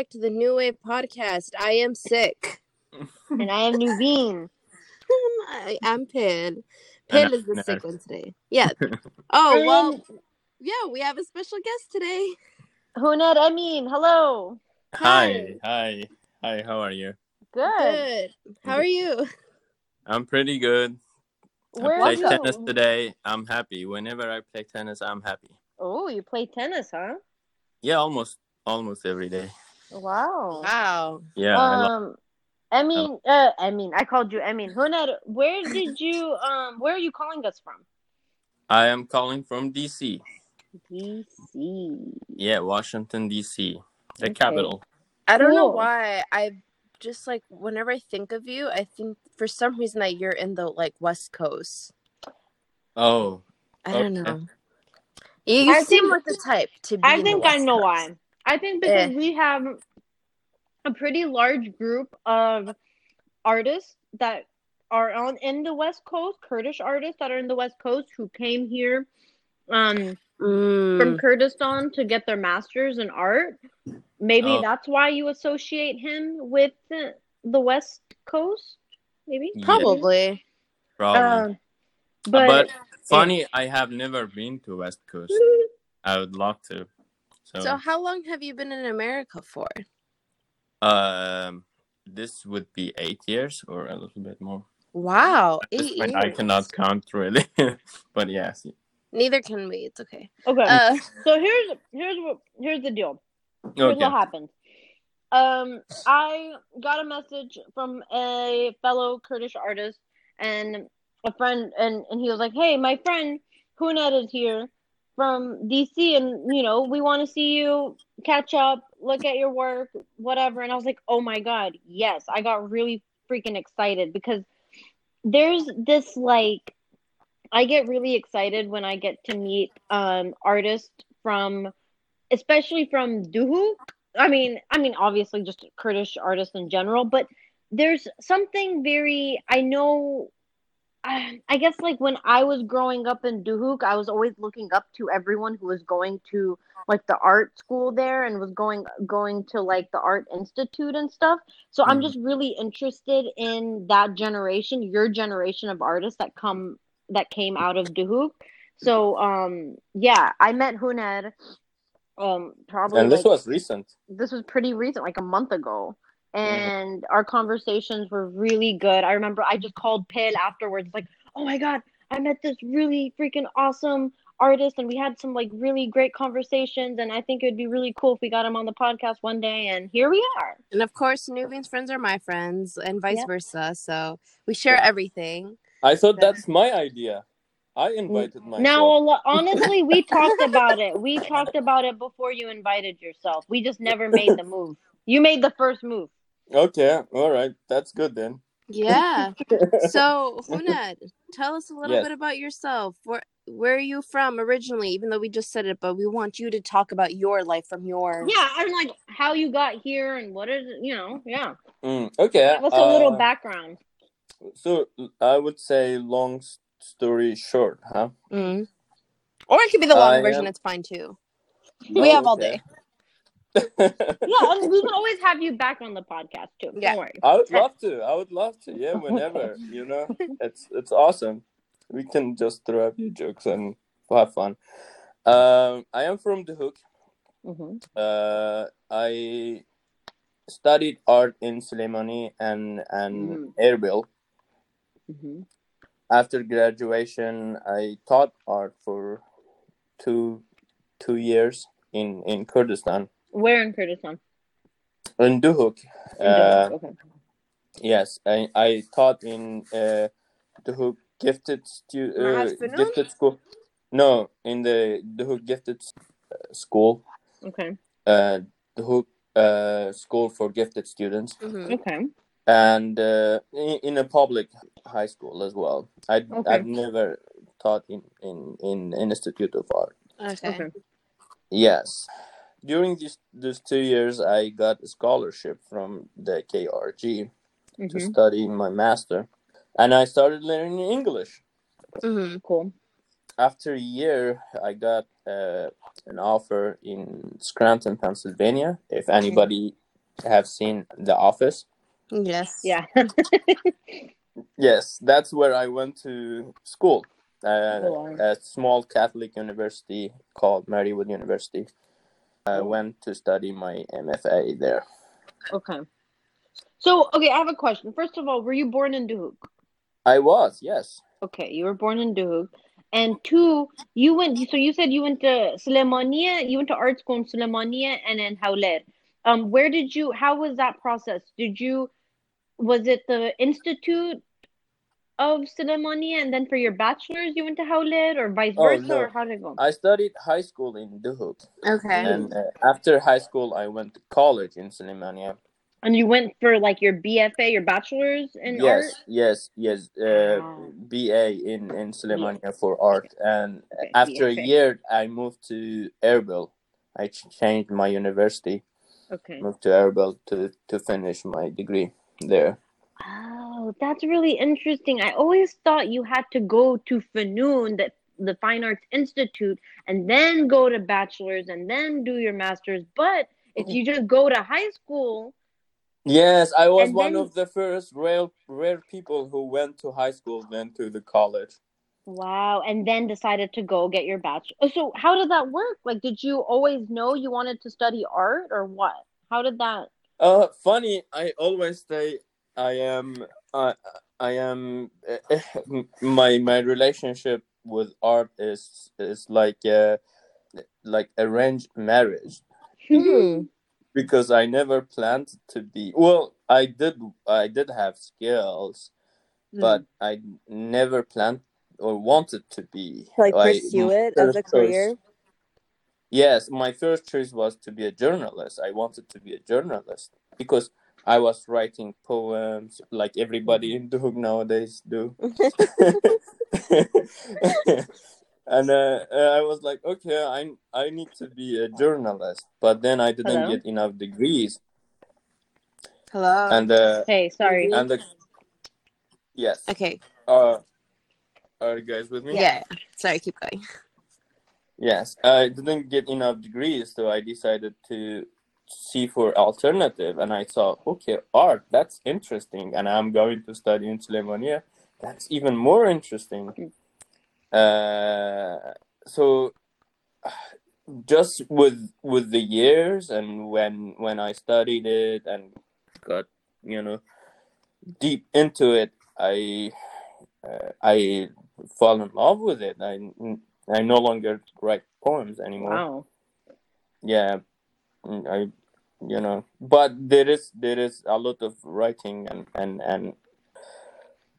back to the New Wave podcast. I am sick. and I am Nuveen. Um, I am Pin. And Pin is the I'm sick one today. Yeah. Oh, well, yeah, we have a special guest today. Huned Amin, hello. Hi, hi, hi. How are you? Good. Good. How are you? I'm pretty good. Where I are played tennis today. I'm happy. Whenever I play tennis, I'm happy. Oh, you play tennis, huh? Yeah, almost, almost every day. Wow. Wow. Yeah, Um, I love- Um, Emin, uh, Emin, I called you I mean, Huned, where did you, um, where are you calling us from? I am calling from DC. DC. Yeah, Washington DC, the Okay. capital. I don't know why. I just like whenever I think of you, I think for some reason that you're in the like West Coast. Oh, I don't know. You, you I seem think- like the type to be. I in the think I know Coast. why. I think because Eh. we have a pretty large group of artists that are on in the West Coast, Kurdish artists that are in the West Coast who came here um Mm. from Kurdistan to get their masters in art. Maybe Oh. that's why you associate him with the, the West Coast. Maybe. yeah, Probably. probably. Um, but, but, funny, I have never been to West Coast. I would love to. So, So how long have you been in America for? um, this would be eight years or a little bit more. Wow, eight point, I cannot count really, but yes. Neither can we. It's okay. okay. Uh, so here's here's what here's the deal. Here's Okay. what happened. Um, I got a message from a fellow Kurdish artist and a friend, and, and he was like, "Hey, my friend Huned is here from DC, and you know we want to see you, catch up, look at your work, whatever." And I was like, "Oh my god, yes!" I got really freaking excited because there's this like I get really excited when I get to meet um artists from especially from Duhok. I mean, I mean obviously just Kurdish artists in general, but there's something very I know I, I guess like when I was growing up in Duhok, I was always looking up to everyone who was going to like the art school there and was going going to like the art institute and stuff. So I'm Mhm. just really interested in that generation, your generation of artists that come that came out of Duhok. So um yeah, I met Huned um probably And this like, was recent. this was pretty recent, like a month ago. And our conversations were really good. I remember I just called Pale afterwards, like, oh my god, I met this really freaking awesome artist and we had some like really great conversations and I think it would be really cool if we got him on the podcast one day and here we are. and of course, Nuveen's friends are my friends, and vice Yep. versa. So we share Yeah. everything. I thought Yeah. that's my idea. I invited myself. Now, honestly, we talked about it. We talked about it before you invited yourself. We just never made the move. You made the first move. Okay, all right, that's good then. Yeah. so, Huned, tell us a little Yes. bit about yourself. Where where are you from originally? Even though we just said it, but we want you to talk about your life from your. Yeah, I'm like how you got here and what is it, you know, yeah. Mm, okay. Give us a little uh, background. So I would say long story short, huh? Mm. Or it could be the long I version. am- It's fine too. No, we have all okay. day. Yeah, we can always have you back on the podcast too. Yeah. Don't worry. I would love to. I would love to. Yeah, whenever. You know, it's it's awesome. We can just throw a few jokes and have fun. Um, I am from Duhok. hmm Uh, I studied art in Soleimani and and Mm. Erbil. hmm After graduation, I taught art for two two years in in Kurdistan Where in Kurdistan? in Duhok. In Uh, okay. Yes, I, I taught in uh, Duhok gifted stu- uh, gifted school. No, in the Duhok gifted uh, school. Okay. Uh, Duhok uh, school for gifted students, hmm Okay. and uh, in, in a public high school as well. I Okay. I've never taught in in in an institute of art. Okay. Okay. Yes. During these these two years, I got a scholarship from the KRG to hmm study my master, and I started learning English. hmm Cool. After a year, I got uh, an offer in Scranton, Pennsylvania. If anybody have seen The Office. Yes. Yeah. Yes, that's where I went to school. Uh, Go on. a small Catholic university called Marywood University. I went to study my MFA there. Okay. So, okay, I have a question. First of all, were you born in Duhok? I was, yes. Okay, you were born in Duhok. And two, you went, so you said you went to Sulemania, you went to art school in Sulemania and in Hawler. Um, where did you, how was that process? Did you, was it the Institute of Sulemania and then for your bachelor's you went to Hawler or vice Oh, versa no. or how did it go? I studied high school in Duhok, Okay. and uh, after high school, I went to college in Sulemania. And you went for like your BFA, your bachelor's in yes, art? yes, yes. Uh, Wow. BA in in Sulemania for art, and Okay, after a year, I moved to Erbil. I changed my university, Okay. moved to Erbil to to finish my degree there. Oh, that's really interesting. I always thought you had to go to Fanoon, the, the Fine Arts Institute, and then go to bachelor's and then do your master's. But if you just go to high school, Yes, I was one then- of the first rare rare people who went to high school, then to the college. wow, and then decided to go get your bachelor. So how did that work? Like, did you always know you wanted to study art or what? How did that? Uh, funny. I always say I am. I I am. my my relationship with art is is like uh like arranged marriage Hmm. because I never planned to be. Well, I did. I did have skills, but I never planned or wanted to be Like I- pursue it as a first choice- career. Yes, my first choice was to be a journalist. I wanted to be a journalist because I was writing poems like everybody in Duhok nowadays do. and uh, uh, I was like, okay, I I need to be a journalist, but then I didn't Hello? get enough degrees, Hello. and uh, Hey, sorry. and the yes, okay. uh, are you guys with me? Yeah. Sorry. Keep going. Yes, I didn't get enough degrees, so I decided to see for alternative, and I thought, okay, art, that's interesting, and I'm going to study in Sulemania. That's even more interesting. Uh, so just with with the years and when when I studied it and got you know deep into it, I uh, I fall in love with it. I I no longer write poems anymore. Wow. Yeah, mm, I you know, but there is there is a lot of writing and and and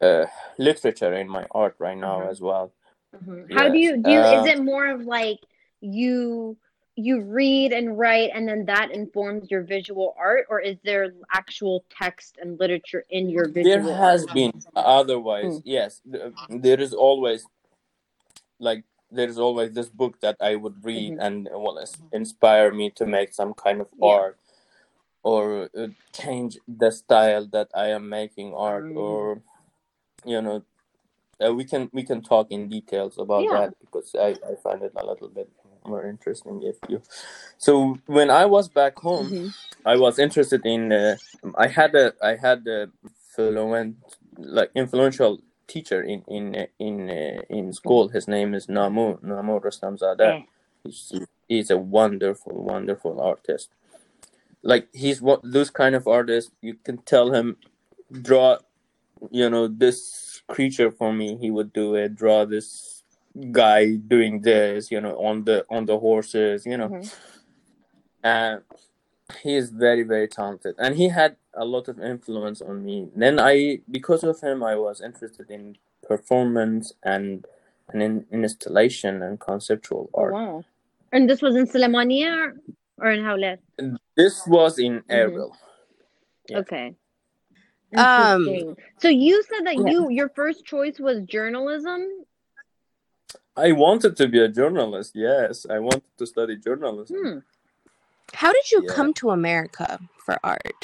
uh, literature in my art right now Mhm. as well. Mhm. How do you do? You, uh, is it more of like you you read and write, and then that informs your visual art, or is there actual text and literature in your visual? There has art? been otherwise, Mm. yes. There is always like there is always this book that I would read Mhm. and will inspire me to make some kind of Yeah. art or uh, change the style that I am making art Mm. or you know uh, we can we can talk in details about Yeah. that because I, I find it a little bit more interesting if you so when I was back home Mhm. I was interested in. Uh, I had a I had a fluent like influential teacher in in in uh, in school. His name is Namu Namu Rustamzadeh. Eh. He's, he's a wonderful wonderful artist. Like he's what those kind of artists you can tell him draw, you know this creature for me. He would do it. Draw this guy doing this. You know on the on the horses. You know Mhm. and he is very very talented and he had a lot of influence on me then i because of him i was interested in performance and and in, in installation and conceptual Oh, art wow. And this was in Sulemania or in Hawler? this was in Mhm. Yeah. Okay. Um, so you said that yeah. you your first choice was journalism. i wanted to be a journalist yes i wanted to study journalism Hmm. How did you Yeah. come to America for art?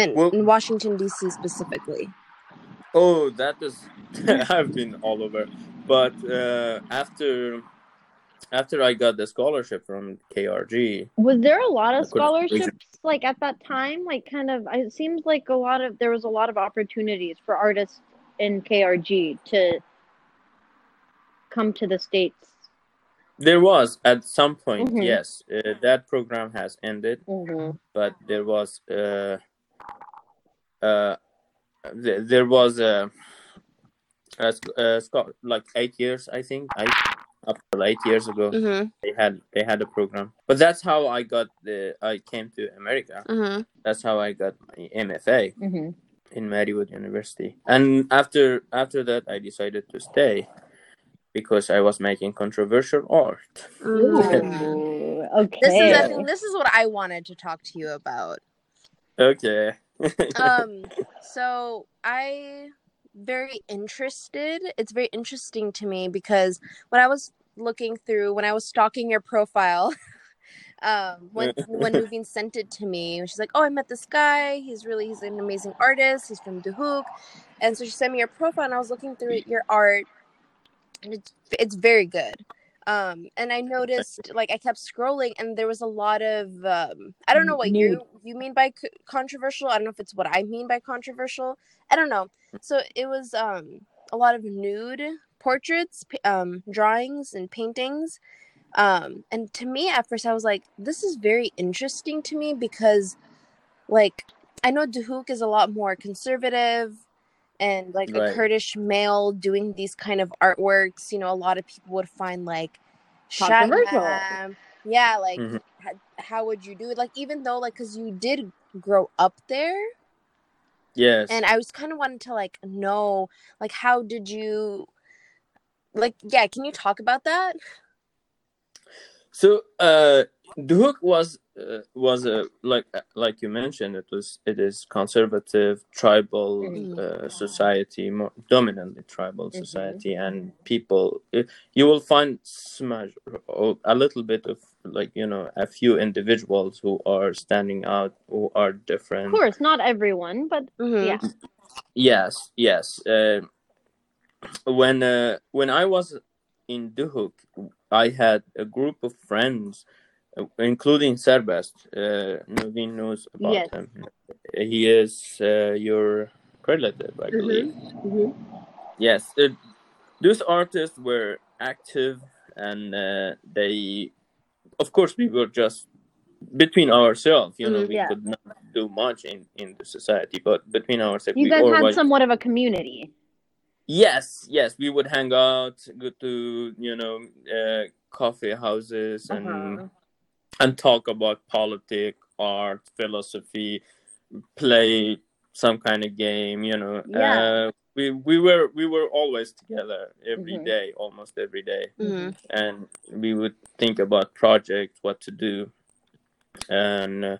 And Well- in Washington D.C. specifically. Oh, that is. I've been all over, but uh, after after I got the scholarship from KRG, Was there a lot of scholarships like at that time? Like kind of it seems like a lot of there was a lot of opportunities for artists in KRG to come to the states. there was at some point, Mhm. yes, uh, that program has ended, Mm-hmm. but there was uh, uh, th- there was a, a, a scho- like eight years, I think, I up to eight years ago. hmm They had they had a program, but that's how I got the I came to America. hmm That's how I got my MFA. Mm-hmm. in Marywood University. And after after that, I decided to stay because I was making controversial art. Ooh, okay. This is I think this is what I wanted to talk to you about. Okay. um so i very interested it's very interesting to me because when i was looking through when i was stalking your profile um when when Nuveen sent it to me she's like oh i met this guy. He's really he's an amazing artist. He's from Duhok and so she sent me your profile and i was looking through your art and it's it's very good. Um and i noticed like i kept scrolling and there was a lot of um i don't know what Nude. you you mean by controversial? I don't know if it's what i mean by controversial. I don't know. So it was um a lot of nude portraits um drawings and paintings um and to me at first i was like this is very interesting to me because like i know Duhok is a lot more conservative and like a kurdish male doing these kind of artworks you know a lot of people would find like Controversial. Shagnam. yeah like Mhm. h- how would you do it like even though like because you did grow up there yes. and i was kind of wanting to like know like how did you like yeah can you talk about that so uh Duhok was uh, was a like like you mentioned it was it is conservative tribal Mhm. uh, society more dominantly tribal Mhm. society and people uh, you will find smash or a little bit of like you know a few individuals who are standing out who are different Of course, not everyone, but Mhm. yeah. Yes, yes. Uh, when uh, when I was in Duhok, I had a group of friends, uh, including Serbest. Uh, knows about Yes. him. He is uh, your relative, I Mhm. believe. Mhm. Yes, uh, those artists were active, and uh, they, of course, we were just between ourselves. You know, Mhm, we yeah. could not do much in in the society, but between ourselves, you guys had somewhat of a community. Yes, yes, we would hang out, go to you know uh, coffee houses and Uh-huh. And talk about politics, art, philosophy, play some kind of game. You know, Yeah. uh, we we were we were always together every Mhm. day, almost every day, Mhm. and we would think about projects, what to do, and uh,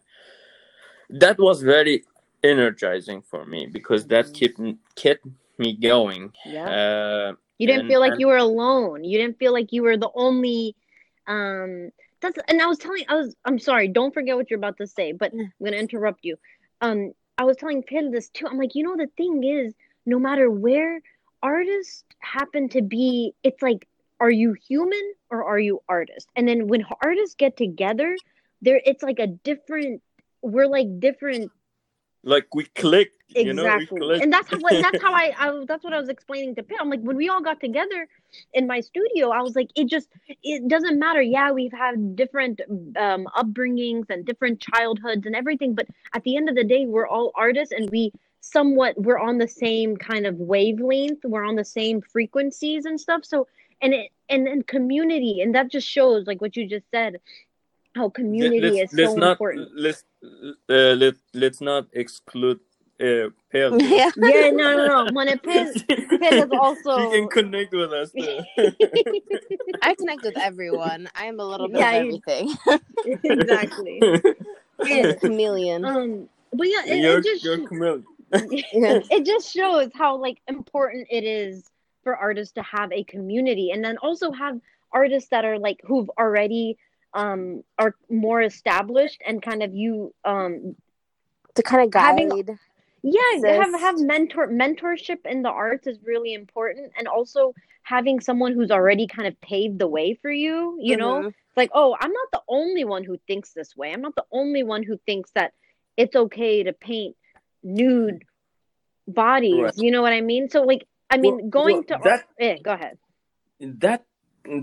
that was very energizing for me because that Mhm. kept kept me going. Yeah. Uh, You didn't and- feel like and- you were alone. You didn't feel like you were the only um that's and I was telling I was I'm sorry, don't forget what you're about to say, but I'm gonna interrupt you. Um I was telling Phil this too. I'm like, you know the thing is, no matter where artists happen to be, it's like, are you human or are you artist? And then when artists get together, there it's like a different we're like different like we clicked, you know, we exactly and that's how what that's how I, I that's what i was explaining to Pam. i'm like when we all got together in my studio i was like it just it doesn't matter. Yeah we've had different um upbringings and different childhoods and everything but at the end of the day we're all artists and we somewhat we're on the same kind of wavelength. We're on the same frequencies and stuff. So and it and then community and that just shows like what you just said how community let's, is let's so not important. let's uh, let let's not exclude uh, Pale. yeah yeah no no no when it Pam, Pam is also He can connect with us. I connect with everyone i'm a little bit Yeah, of you- everything exactly I'm chameleon Um, but yeah, it, you're it just you're chameleon. Yeah. it just shows how like important it is for artists to have a community, and then also have artists that are like who've already um are more established and kind of you um to kind of guide Having- yeah have have mentor mentorship in the arts is really important and also having someone who's already kind of paved the way for you you know Mhm. It's like oh i'm not the only one who thinks this way i'm not the only one who thinks that it's okay to paint nude bodies Right. you know what i mean so like i mean Well- going well, to that- eh, go ahead that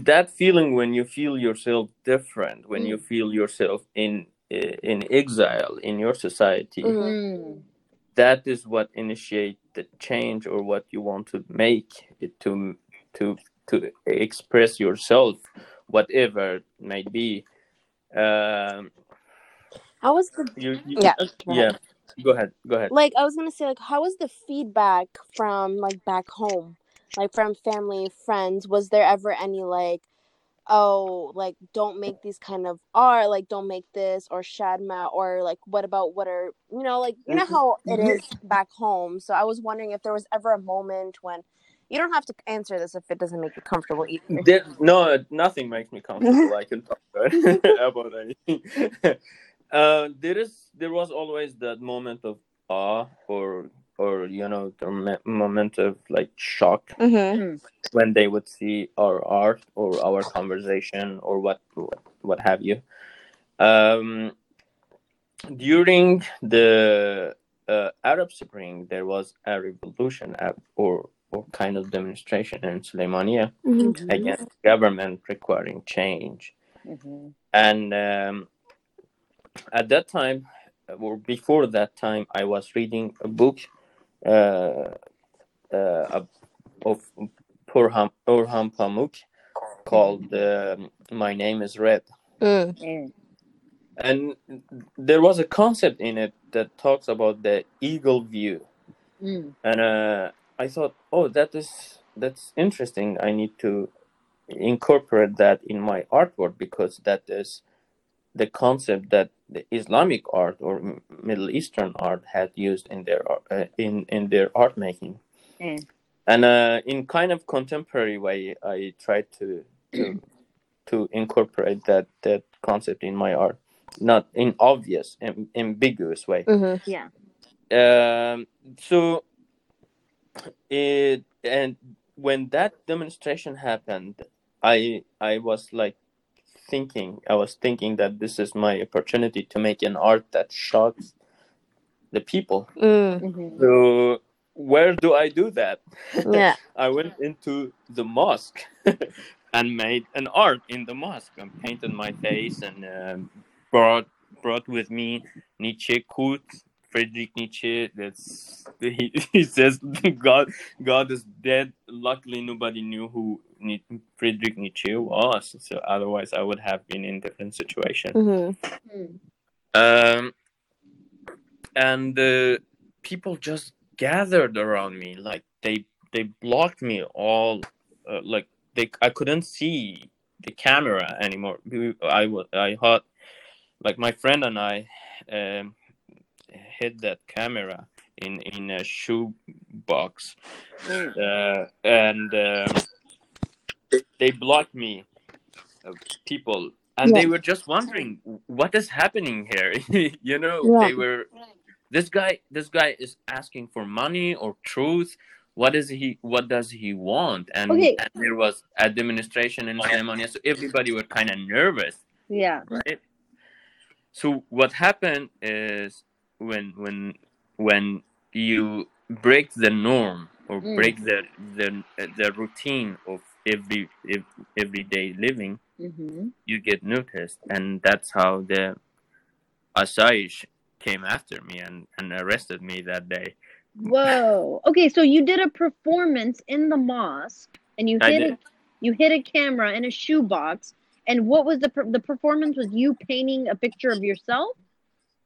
that feeling when you feel yourself different when Mm. you feel yourself in in exile in your society. Mm. That is what initiate the change or what you want to make it to to to express yourself whatever it may be um How was the you, you Yeah, uh, yeah go ahead go ahead like? I was gonna say like, how was the feedback from like back home, like from family, friends? Was there ever any like, oh, like don't make these kind of art, like don't make this or Shadma or like what about what are you know like you know how it is back home. So I was wondering if there was ever a moment when. You don't have to answer this if it doesn't make you comfortable either. There, no, nothing makes me comfortable. I can talk about, anything. uh, there is, there was always that moment of awe, or, or you know, the me- moment of like shock Mm-hmm. when they would see our art or our conversation or what, what, what have you. Um, during the uh, Arab Spring, there was a revolution, or or kind of demonstration in Suleimania Mm-hmm. against government requiring change. Mhm. And um, at that time, or before that time, I was reading a book of Orhan, Orhan Pamuk called um My Name is Red. Mm. And there was a concept in it that talks about the eagle view. Mm. and uh, I thought, oh, that is that's interesting. I need to incorporate that in my artwork because that is the concept that the Islamic art or Middle Eastern art had used in their uh, in in their art making, Eh. and uh, in kind of contemporary way, I tried to to to incorporate that that concept in my art, not in obvious, am- ambiguous way Mm-hmm. Yeah. um so it and when that demonstration happened i i was like thinking i was thinking that this is my opportunity to make an art that shocks the people Mm. Mhm. so where do i do that Yeah. i went into the mosque and made an art in the mosque and painted my face and um, brought brought with me Nietzsche quote Friedrich Nietzsche that's he, he says God God is dead luckily nobody knew who Ni- Friedrich Nietzsche was so otherwise I would have been in different situation Mm-hmm. Mm. um, and uh, people just gathered around me like they they blocked me all uh, like they I couldn't see the camera anymore I was I had like my friend and I um, hid that camera in in a shoe box Mm. uh, and um, they blocked me uh, people and they were just wondering what is happening here you know Yeah. they were this guy this guy is asking for money or truth what is he what does he want and, Okay. and there was a demonstration in Suleimania so everybody were kind of nervous Yeah. right so what happened is when when when you break the norm or Mm. break the the the routine of every ev- everyday living hmm you get noticed and that's how the Asaish came after me and, and arrested me that day Whoa. Okay, so you did a performance in the mosque, and you I hit did. a you hit a camera in a shoebox. And what was the per- the performance? Was you painting a picture of yourself?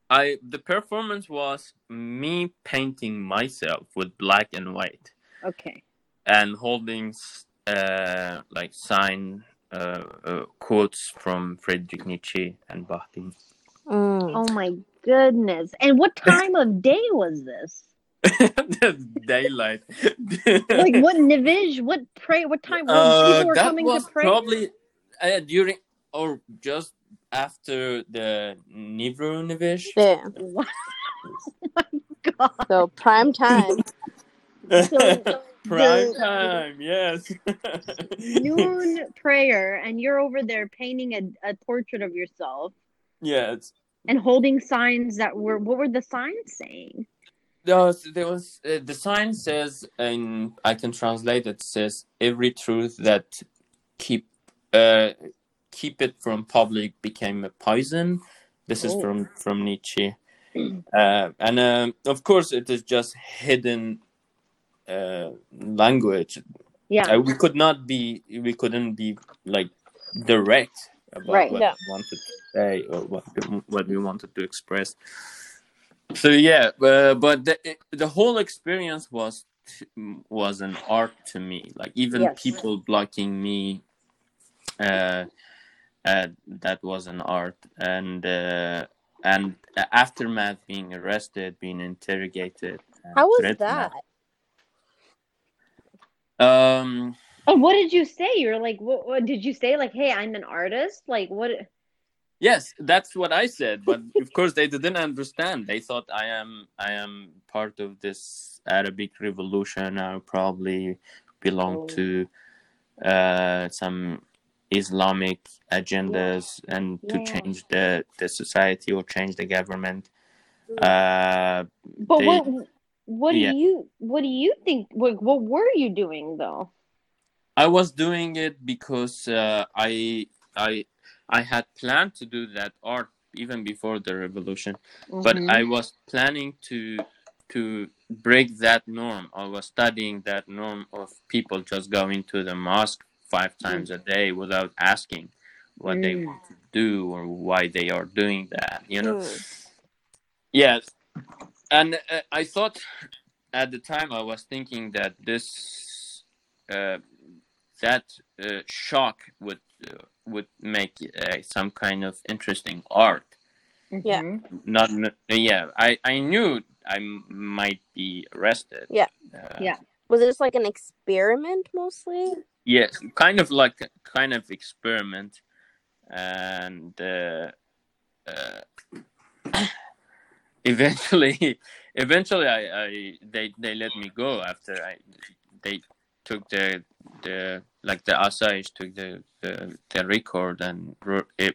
I the performance was me painting myself with black and white Okay. and holding uh, like sign uh, uh, quotes from Friedrich Nietzsche and Bakhtin. Mm. Oh my goodness. And what time of day was this? daylight. Like what Nivij? What pray? What time? When Uh, people were that coming was to pray? probably uh, during or just after the Nivru Nivish. Yeah. What? God. So prime time. So Prime the- time, yes. noon prayer, and you're over there painting a, a portrait of yourself yes. and holding signs that were what were the signs saying? There was, there was uh, the sign says, and I can translate it. Says every truth that keep uh, keep it from public became a poison. This is Oh. from from Nietzsche, uh, and um, of course it is just hidden uh, language. Yeah. Uh, we could not be, we couldn't be like direct about Right. what Yeah. we wanted to say or what what we wanted to express. So yeah, uh, but the the whole experience was was an art to me. Like even Yes. people blocking me, uh, uh, that was an art, and uh, and aftermath, being arrested, being interrogated. How was that? Um. And what did you say? You're like, what, what did you say? Like, hey, I'm an artist. Like, what? Yes, that's what I said, but of course they didn't understand. They thought I am I am part of this Arabic revolution. I probably belong Oh. to uh, some Islamic agendas and to Yeah. change the, the society or change the government. Uh, But They- what? What yeah. do you? What do you think? What, what were you doing though? I was doing it because uh, I I I had planned to do that art even before the revolution. but Mhm. I was planning to to break that norm. I was studying that norm of people just going to the mosque five times a day without asking what they Mm. want to do or why they are doing that. You know. Mm. Yes, and uh, I thought at the time I was thinking that this uh, that uh, shock would uh, would make uh, some kind of interesting art Yeah. Mhm. not yeah i i knew I might be arrested Yeah. uh, Yeah. Was this like an experiment mostly? yes kind of like kind of experiment and uh, uh, eventually eventually I, I they they let me go after i they took the the like the asayish took the the, the record and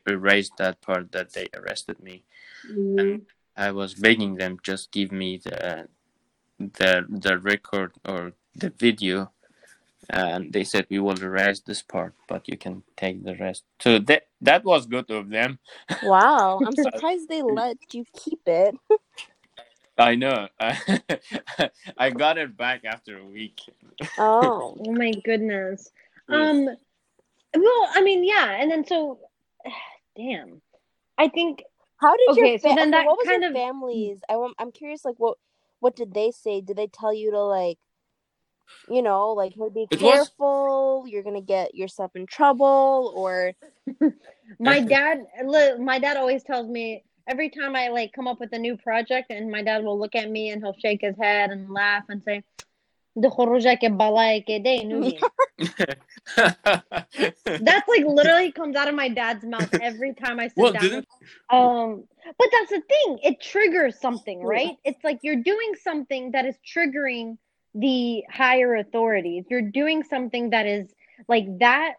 erased that part that they arrested me Mm. I was begging them just give me the the the record or the video, and they said we will erase this part, but you can take the rest. So that that was good of them. Wow, I'm surprised they let you keep it. I know. I got it back after a week. Oh, Oh my goodness. Yes. Um. Well, I mean, yeah, and then so, damn. I think how did Okay, your so then that what was kind your of- family's? I want, I'm curious, like what what did they say? Did they tell you to like, you know, like, be careful, you're gonna get yourself in trouble, or my dad, my dad always tells me every time I like come up with a new project, and my dad will look at me and he'll shake his head and laugh and say. That's like literally comes out of my dad's mouth every time I sit well, down. Um, but that's the thing; it triggers something, right? It's like you're doing something that is triggering the higher authorities. You're doing something that is like that.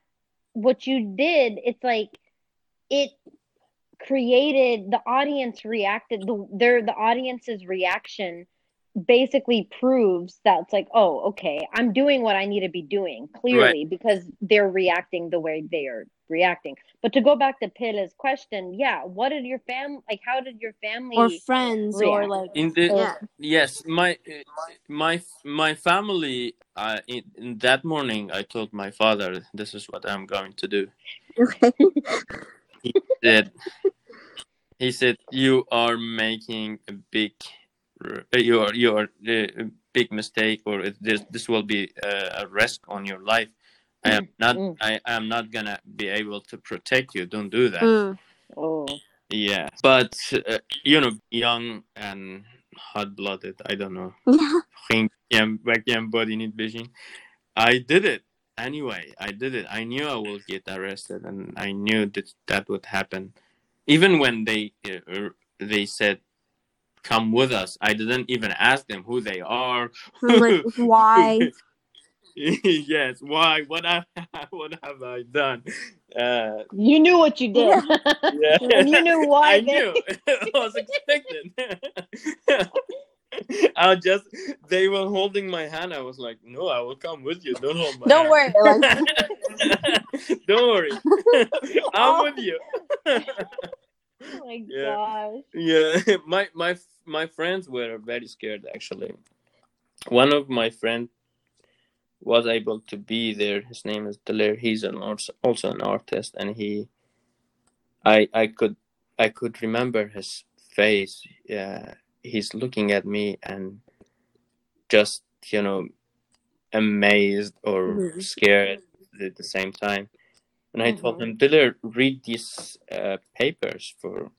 What you did, it's like it created the audience reacted. The their the audience's reaction basically proves that it's like, oh, okay, I'm doing what I need to be doing clearly because they're reacting the way they are reacting. But to go back to Pila's question, yeah, what did your fam like? How did your family? or friends, or like in the yeah. Yes, my my my family. Uh, in, in that morning, I told my father, "This is what I'm going to do." He said, "He said you are making a big, you are you are uh, big mistake, or this this will be uh, a risk on your life. I am not. Mm. I am not gonna be able to protect you. Don't do that." Mm. Oh, Yeah, but uh, you know, young and hot-blooded. I don't know. Geen- geen- waar geen body niet vision. I did it anyway. I did it. I knew I will get arrested, and I knew that that would happen. Even when they uh, they said come with us. I didn't even ask them who they are. like why? yes, why? What I what have I done? Uh, You knew what you did. yeah. and you knew why I they- knew. I was expecting. I just they were holding my hand. I was like, no, I will come with you. Don't hold my Don't hand. worry. Like, Don't worry. I'm with you. Oh my Yeah. gosh. yeah, my my my friends were very scared actually. One of my friend was able to be there. His name is Dalir. He's an also an artist, and he, I I could I could remember his face. Yeah, he's looking at me and just you know amazed or Mhm. scared at the same time. And I told Mhm. him, Diller, read these uh, papers for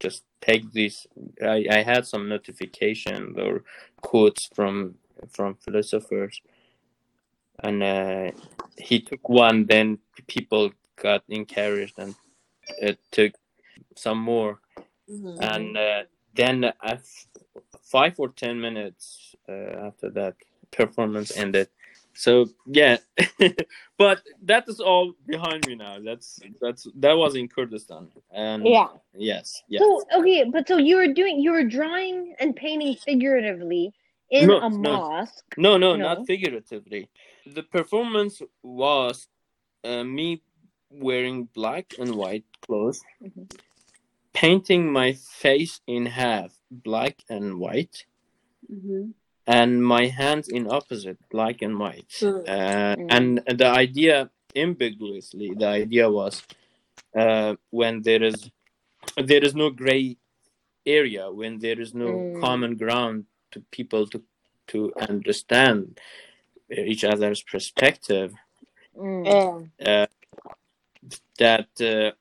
just take these. I, I had some notifications or quotes from from philosophers, and uh, he took one. Then people got encouraged and uh, took some more, Mhm. and uh, then uh, five or ten minutes uh, after that performance ended. So yeah, but that is all behind me now. That's that's that was in Kurdistan, and Yeah. yes, yes. So okay, but so you were doing you were drawing and painting figuratively in No, a mosque. No, no, No? not figuratively. The performance was uh, me wearing black and white clothes, Mhm. painting my face in half, black and white, Mhm. And my hands in opposite, black and white. Mm. Uh, Mm. And the idea, ambiguously, the idea was uh, when there is there is no gray area, when there is no Mm. common ground to people to to understand each other's perspective, Mm. Yeah. that uh,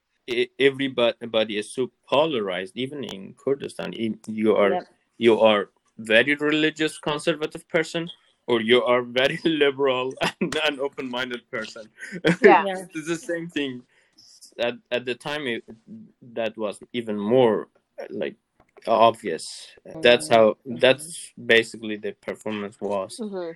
everybody is so polarized. Even in Kurdistan, E- you are Yep. you are very religious conservative person or you are very liberal and an open-minded person Yeah. Yeah. it's the same thing at, at the time it, that was even more uh, like obvious that's how that's basically the performance was Mhm.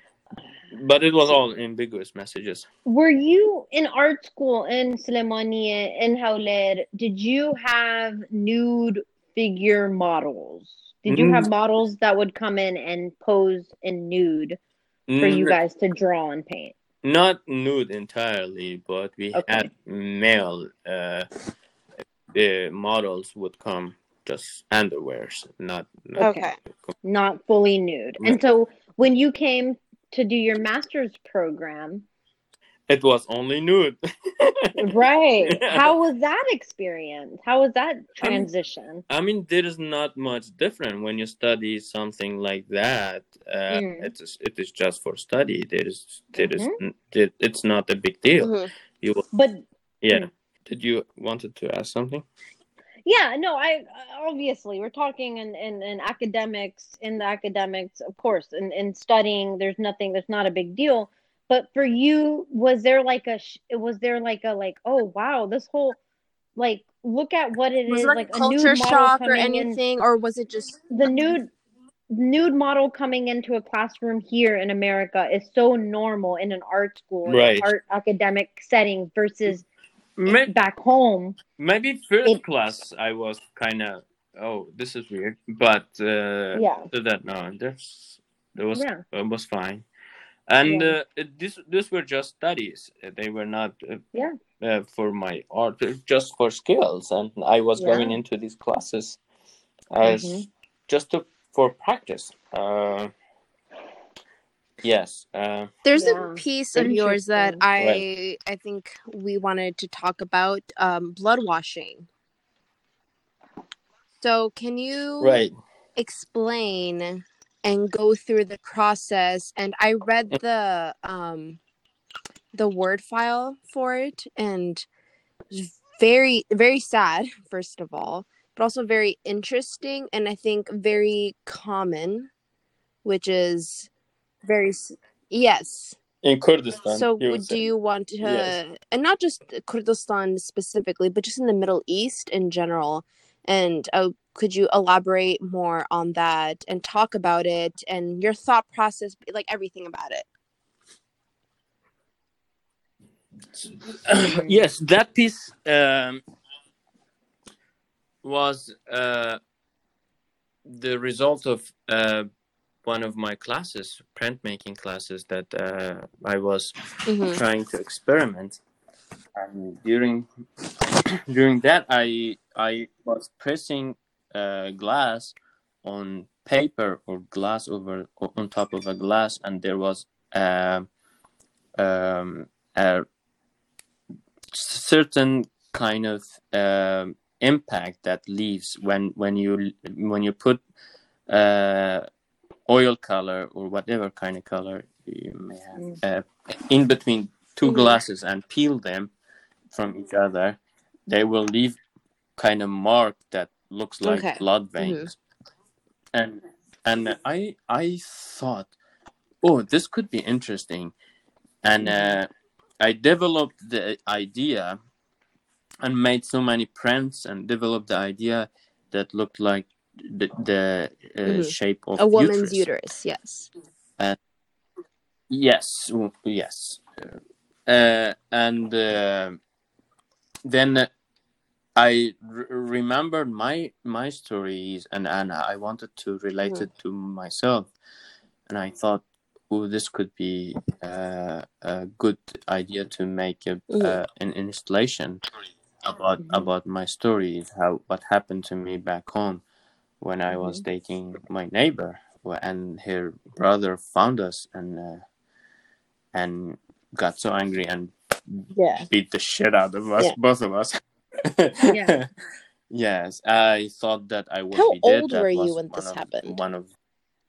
but it was all ambiguous messages Were you in art school in Suleimaniye in Hawler? Did you have nude figure models? Did you have mm-hmm. models that would come in and pose in nude for you mm-hmm. guys to draw and paint? not nude entirely but we Okay. had male uh, the models would come just underwears not, not Okay. Not fully nude. And so when you came to do your master's program, it was only nude right? Yeah. How was that experience? How was that transition? I mean, there is not much different when you study something like that. Uh, Mm. It is it is just for study. There is there is n- it, it's not a big deal. Mhm. You will- But yeah. Mm. Did you wanted to ask something? yeah, no, I obviously we're talking in, in, in academics, in the academics, of course, in, in studying, there's nothing, there's not a big deal. But for you, was there like a, sh- was there like a, like, oh, wow, this whole, like, look at what it Was is, it like, a nude culture model shock or coming in- anything, or was it just the nude nude model coming into a classroom here in America is so normal in an art school, Right. art academic setting versus Maybe, back home. maybe first It- class I was kind of oh this is weird, but uh, Yeah. after that no, there's there was Yeah. it was fine. And Yeah. uh, this this were just studies. They were not uh, Yeah. uh, for my art, uh, just for skills. And I was Yeah. going into these classes as Mhm. just to, for practice. Uh, yes. Uh, There's Yeah. a piece of yours that Interesting. I I think we wanted to talk about um, blood washing. So can you right. explain and go through the process? And I read the um, the word file for it, and it very very sad. First of all, but also very interesting, and I think very common, which is very yes. In Kurdistan. So, you would do you want to, Yes. and not just Kurdistan specifically, but just in the Middle East in general, And uh, could you elaborate more on that and talk about it and your thought process, like everything about it? yes, that piece um, was uh, the result of uh, one of my classes, printmaking classes, that uh, I was Mhm. trying to experiment. And during during that, I I was pressing uh, glass on paper or glass over on top of a glass, and there was um um, a certain kind of um, impact that leaves when when you when you put uh, oil color or whatever kind of color you may have uh, in between 2 Mhm. glasses and peel them from each other, they will leave kind of mark that looks like Okay. blood veins. And and I I thought, oh, this could be interesting, and uh, I developed the idea and made so many prints and developed the idea that looked like the, the uh, Mhm. shape of A woman's uterus. uterus, yes. Yes, yes. Uh, and uh, then I r- remembered my my stories, and and I wanted to relate Mhm. it to myself, and I thought, oh, this could be uh, a good idea to make a, Mhm. uh, an installation about Mhm. about my story, how what happened to me back home when I was dating my neighbor, and her brother found us and uh, and got so angry and Yeah. beat the shit out of us, Yeah. both of us. Yeah. yes, I thought that I would How be dead. old were you when this of- happened? One of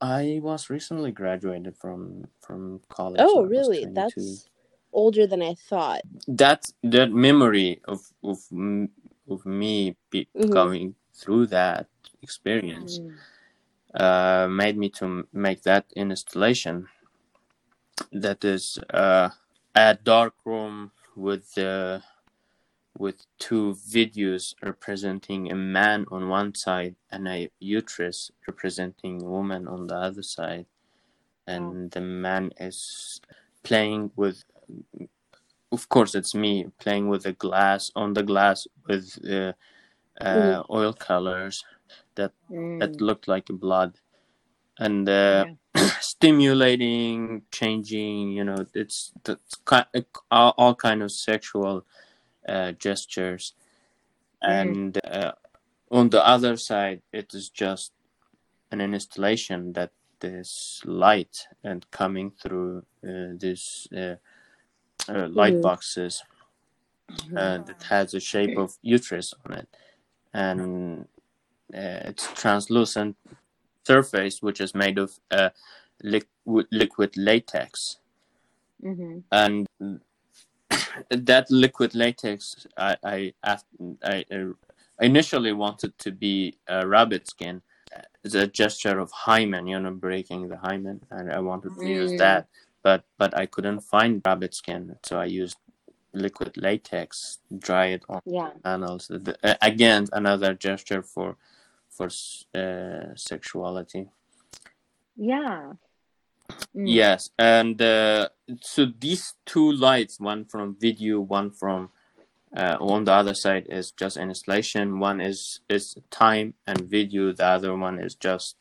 I was recently graduated from from college. Oh, really? That's older than I thought. that that memory of of of me be, Mhm. going through that experience uh, made me to make that installation. That is uh, a dark room with uh, with two videos representing a man on one side and a uterus representing a woman on the other side, and the man is playing with. Of course, it's me playing with the glass on the glass with uh, uh, oil colors that that looked like blood. And uh, stimulating changing you know it's it's all kind of sexual uh, gestures. And uh, on the other side it is just an installation that this light and coming through uh, this uh, light Mhm. boxes uh, that has a shape of uterus on it. And uh, it's translucent surface which is made of uh, liquid, liquid latex. Mm-hmm. and that liquid latex I I, I initially wanted to be a rabbit skin a gesture of hymen you know breaking the hymen and I wanted to use Mm. that but but I couldn't find rabbit skin so I used liquid latex dry it on Yeah. panels The- again another gesture for for uh, sexuality Yeah. Mm. yes and uh, so these two lights one from video one from uh, on the other side is just an installation. One is is time and video. The other one is just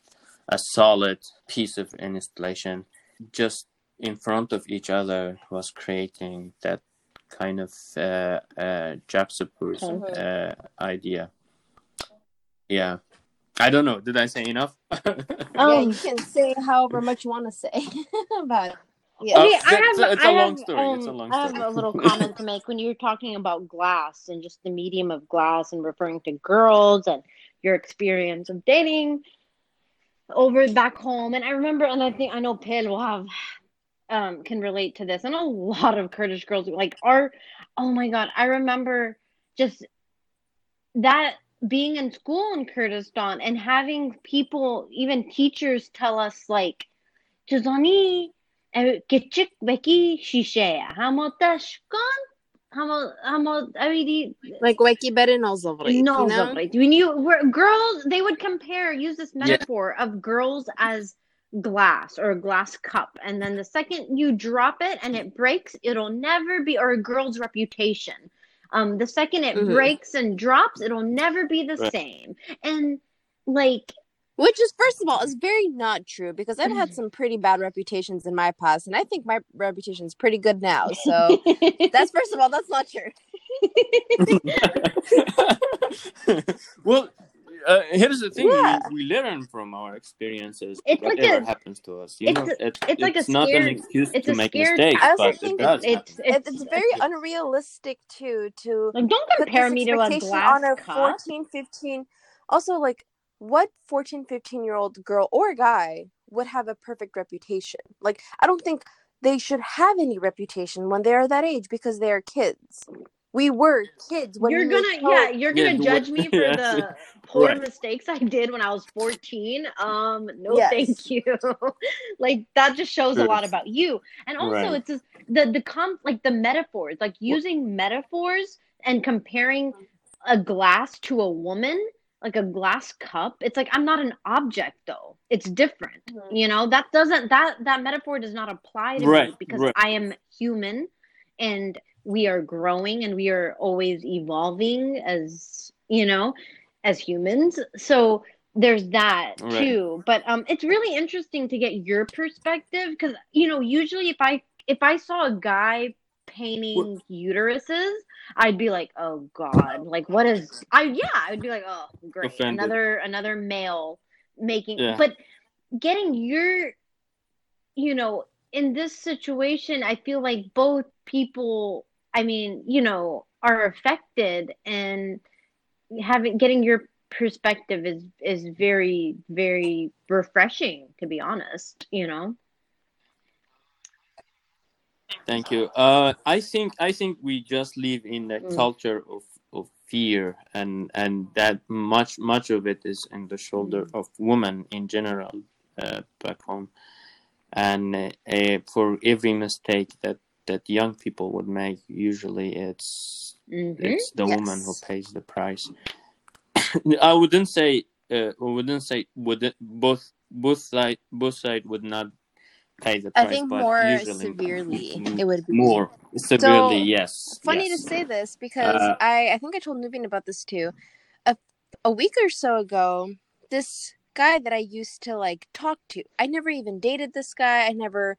a solid piece of installation. Just in front of each other was creating that kind of uh, uh, juxtaposed Mhm. uh, idea. Yeah i don't know did i say enough yeah, Um, you can say however much you want to say about it. Yeah. Oh, Okay, I have, it's a I long have, story, it's a um, long I have story. a little comment to make when you're talking about glass and just the medium of glass and referring to girls and your experience of dating over back home. And I remember, and I think I know Pil will have um can relate to this. and a lot of Kurdish girls like are. Oh my god, I remember just that being in school in Kurdistan and having people, even teachers, tell us like, "Tuzani." Eh, küçük beki şişeye. Hamotaşkan Hamo, hamo, I mean, Like Weki better knows of it. no, you know? right. When you were girls, they would compare, use this metaphor of girls as glass or a glass cup, and then the second you drop it and it breaks, it'll never be, or a girl's reputation. Um, the second it Mhm. breaks and drops, it'll never be the Right. same. And like, Which is, first of all, is very not true because I've Mm-hmm. had some pretty bad reputations in my past, and I think my reputation is pretty good now. So that's first of all, that's not true. well, uh, here's the thing: Yeah. we, we learn from our experiences. It's like whatever a- happens to us, you it's know, a- it, it's like a not scared- an excuse to make scared mistakes, I also but it does. it's, happen. It's, it's very unrealistic too to like, don't compare me to a expectation glass on a cup. 14 15 also like what 14 15 year old girl or guy would have a perfect reputation like i don't think they should have any reputation when they are that age because they are kids we were kids when you're we gonna told- yeah you're gonna the judge me for yeah. the poor Right. mistakes i did when i was 14 um no Yes. thank you like that just shows a lot about you and also Right. it's just the the com like the metaphors like using metaphors and comparing a glass to a woman like a glass cup it's like i'm not an object though it's different Mhm. you know that doesn't that that metaphor does not apply to me because right. i am human and we are growing and we are always evolving as you know as humans so there's that Right. too but um it's really interesting to get your perspective because you know usually if i if i saw a guy painting uteruses i'd be like oh god like what is i yeah i would be like oh great Offended. another another male making Yeah. but getting your you know in this situation i feel like both people i mean you know are affected and having getting your perspective is is very very refreshing to be honest you know Thank you. Uh, I think I think we just live in a Mm. culture of, of fear, and and that much much of it is in the shoulder Mm. of women in general uh, back home, and uh, uh, for every mistake that that young people would make, usually it's hmm it's the woman who pays the price. I wouldn't say uh, I wouldn't say would both both side both side would not pay the price i think but more severely it would be more severely. yes, funny yes. to say this because Uh, I I think I told Nuveen about this too. A a week or so ago, this guy that I used to like talk to, I never even dated this guy. I never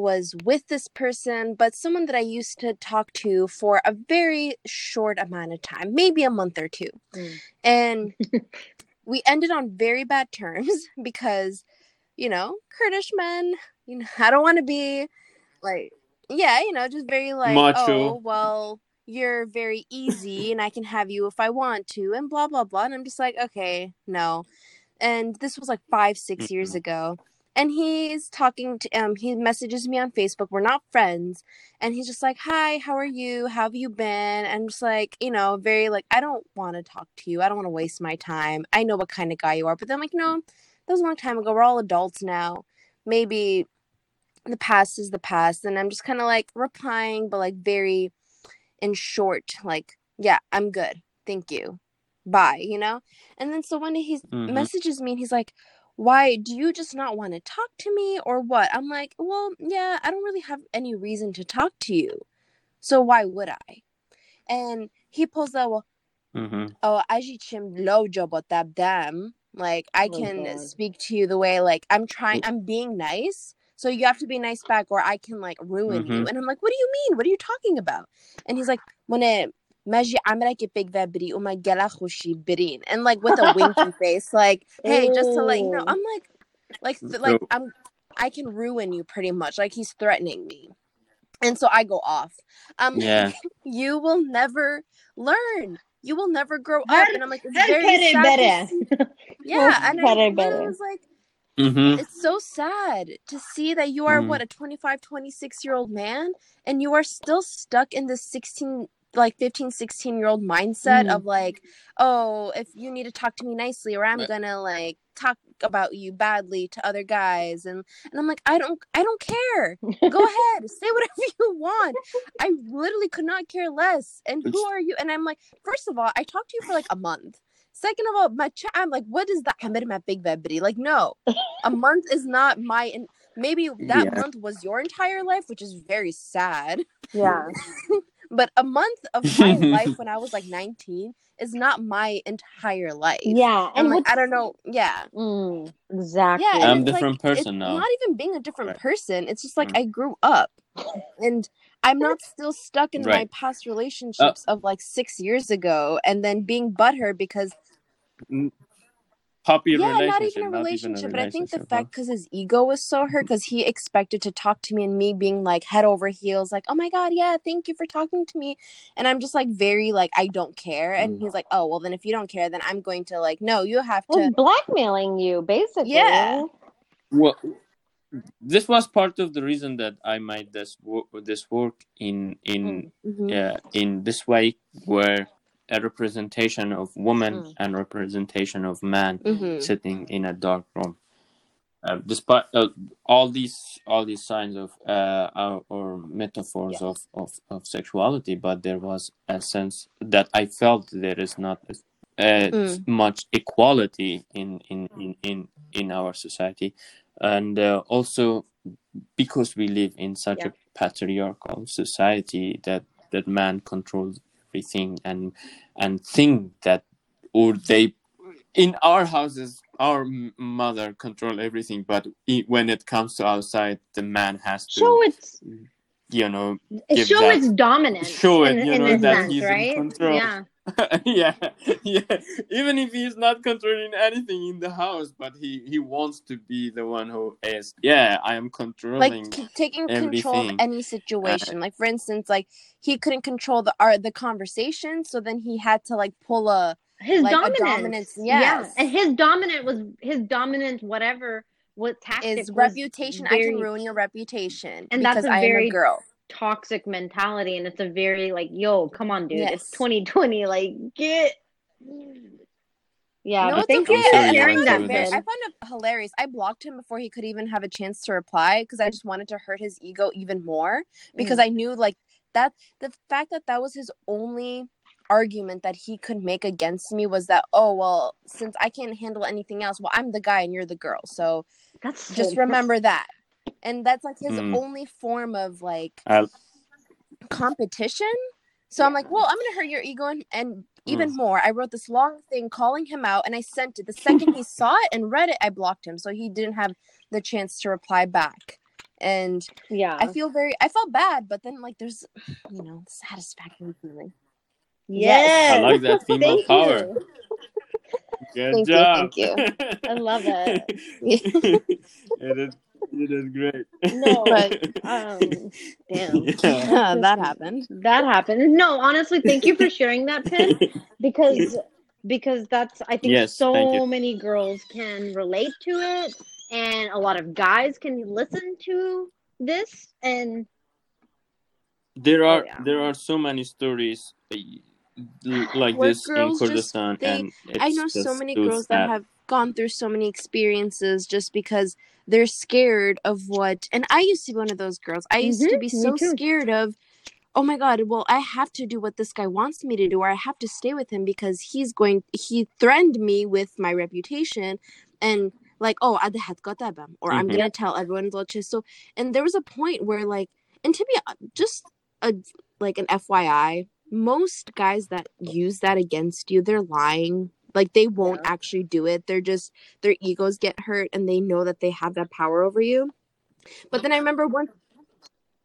was with this person, but someone that I used to talk to for a very short amount of time, maybe a month or two. Mm. And we ended on very bad terms because, you know, Kurdish men, you know, I don't want to be like, yeah, you know, just very like, Macho. oh, well, you're very easy and I can have you if I want to, and blah, blah, blah. And I'm just like, okay, no. And this was like five, 6 years ago. And he's talking to, um, he messages me on Facebook. We're not friends. And he's just like, hi, how are you? How have you been? And I'm just like, you know, very like, I don't want to talk to you. I don't want to waste my time. I know what kind of guy you are. But then, like, no, that was a long time ago. We're all adults now. Maybe the past is the past. And I'm just kind of like replying, but like very in short, like, yeah, I'm good. Thank you. Bye, you know? And then so one day he Mhm. messages me and he's like, why do you just not want to talk to me or what? I'm like, well, yeah, I don't really have any reason to talk to you. So why would I? And he pulls out, well, Mhm. oh, ajicim lojo them. Like I Oh, can God. speak to you the way like I'm trying I'm being nice. So you have to be nice back or I can like ruin you. Mhm. And I'm like, what do you mean? What are you talking about? And he's like, when it Maji amrake big vebri uma gala khushi birin and like with a winky face, like, hey, just to let you know, I'm like like th- like I'm I can ruin you pretty much. Like he's threatening me. And so I go off. Um Yeah. you will never learn. You will never grow up. And I'm like, it's very sad. bere. To see. Yeah, and I Pere literally bere. was like, hmm it's so sad to see that you are Mhm. what a 25, 26 year old man, and you are still stuck in this 16, like 15, 16 year old mindset Mhm. of like, oh, if you need to talk to me nicely, or I'm Right. gonna like talk about you badly to other guys, and and I'm like, I don't, I don't care. Go ahead, say whatever you want? I literally could not care less. And who are you? And I'm like, first of all, I talked to you for like a month. Second of all, my chat, I'm like, what is that? my big bebri. Like, no, a month is not my. In- maybe that Yeah. month was your entire life, which is very sad. Yeah. But a month of my life when I was like 19 is not my entire life. Yeah. And And like, I don't know. Yeah. Mm, exactly. Yeah. I'm and it's different like, person now. Not even being a different Right. person. It's just like Mm. I grew up, and I'm not still stuck in my past relationships of like six years ago, and then being butthurt because Puppy yeah, relationship, not even a not relationship. But I think the relationship, fact because his ego was so hurt because he expected to talk to me and me being like head over heels, like oh my god, yeah, thank you for talking to me, and I'm just like very like I don't care, and Mm. he's like oh well then if you don't care then I'm going to like no you have Well, to blackmailing you, basically. Yeah. Well, this was part of the reason that I made this wo- this work in in Mhm. uh, in this way, where a representation of woman Mm. and representation of man Mhm. sitting in a dark room. Uh, despite uh, all these all these signs of uh, or, or metaphors of, of, of sexuality, but there was a sense that I felt there is not uh, Mm. much equality in in, in, in in our society, and uh, also because we live in such a patriarchal society that that man controls everything and and think that or they in our houses our mother control everything but when it comes to outside the man has to Show its you know give show that- its dominance. show it, in, you in know, that sense, he's in control. Yeah. yeah yeah even if he's not controlling anything in the house but he he wants to be the one who is yeah i am like controlling t- taking control of any situation like for instance like he couldn't control the art the conversation so then he had to like pull a His Like a dominance. dominance, Yeah. yes. And his dominant was his dominant whatever what tactic is was reputation i can ruin your reputation And that's because a i am very- a girl toxic mentality and it's a very like, yo, come on, dude. It's 2020. Like get Yeah, no, but thank okay. you for I'm sorry you sharing that, this. I found it hilarious. I blocked him before he could even have a chance to reply because I just wanted to hurt his ego even more because Mm. I knew like that the fact that that was his only argument that he could make against me was that oh well since I can't handle anything else well I'm the guy and you're the girl so That's so just remember that and that's like his Mm. only form of like I- competition so i'm like well i'm gonna hurt your ego and, and even Mm. more i wrote this long thing calling him out and i sent it the second he saw it and read it i blocked him so he didn't have the chance to reply back and Yeah. i feel very i felt bad but then like there's you know satisfaction feeling yes. i like that female Thank power you. Good job. Thank you, I love it. you did you did great No, But- Um damn. yeah. that happened That happened. No, honestly, thank you for sharing that, Pin, because because that's I think Yes, so many girls can relate to it, and a lot of guys can listen to this, and there Oh, are yeah. there are so many stories l- like Where this in girls just- Kurdistan they- and I it's know so many girls that sad. have gone through so many experiences just because they're scared of what and I used to be one of those girls. I used to Mhm, be so too. scared of oh my god, well I have to do what this guy wants me to do or I have to stay with him because he's going he threatened me with my reputation and like oh I had got that bam or I'm Mhm. going to tell everyone Dolce. So and there was a point where like and to be uh, just a like an FYI, most guys that use that against you, they're lying. Like they won't Yeah. actually do it. They're just their egos get hurt and they know that they have that power over you. But then I remember one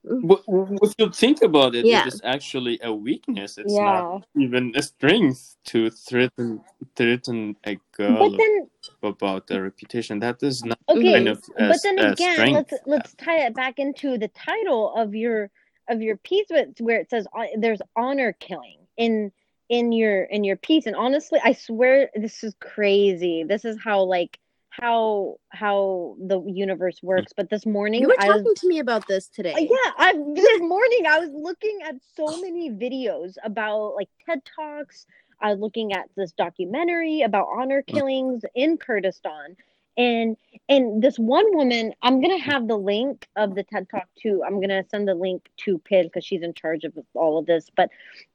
mm. But if you think about it, Yeah. it is actually a weakness. It's yeah. not even a strength to threaten threaten a girl But then about their reputation. That is not okay, kind of a, but then a again, strength. let's let's tie it back into the title of your of your piece, where it says uh, there's honor killing in in your in your piece. And honestly, I swear this is crazy. This is how like how how the universe works. But this morning, you were I was talking to me about this today. Uh, yeah, I this morning I was looking at so many videos about like TED Talks. I was looking at this documentary about honor killings in Kurdistan, and and this one woman i'm gonna have the link of the ted talk too i'm gonna send the link to Pil because she's in charge of all of this but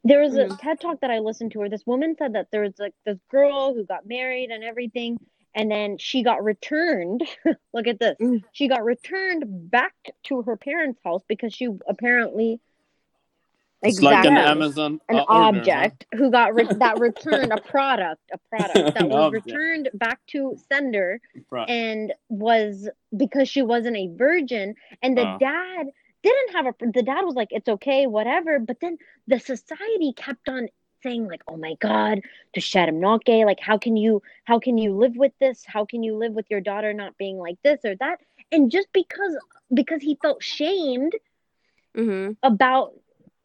there was a Mhm. ted talk that i listened to where this woman said that there was like this girl who got married and everything and then she got returned look at this Mm. she got returned back to her parents house because she apparently It's like an Exactly. Amazon an uh, order, huh? object who got re- that returned a product a product that was object. returned back to sender Right. and was because she wasn't a virgin and the Wow. dad didn't have a the dad was like it's okay whatever but then the society kept on saying like oh my god to Shadam not gay like how can you how can you live with this how can you live with your daughter not being like this or that and just because because he felt shamed Mm-hmm. about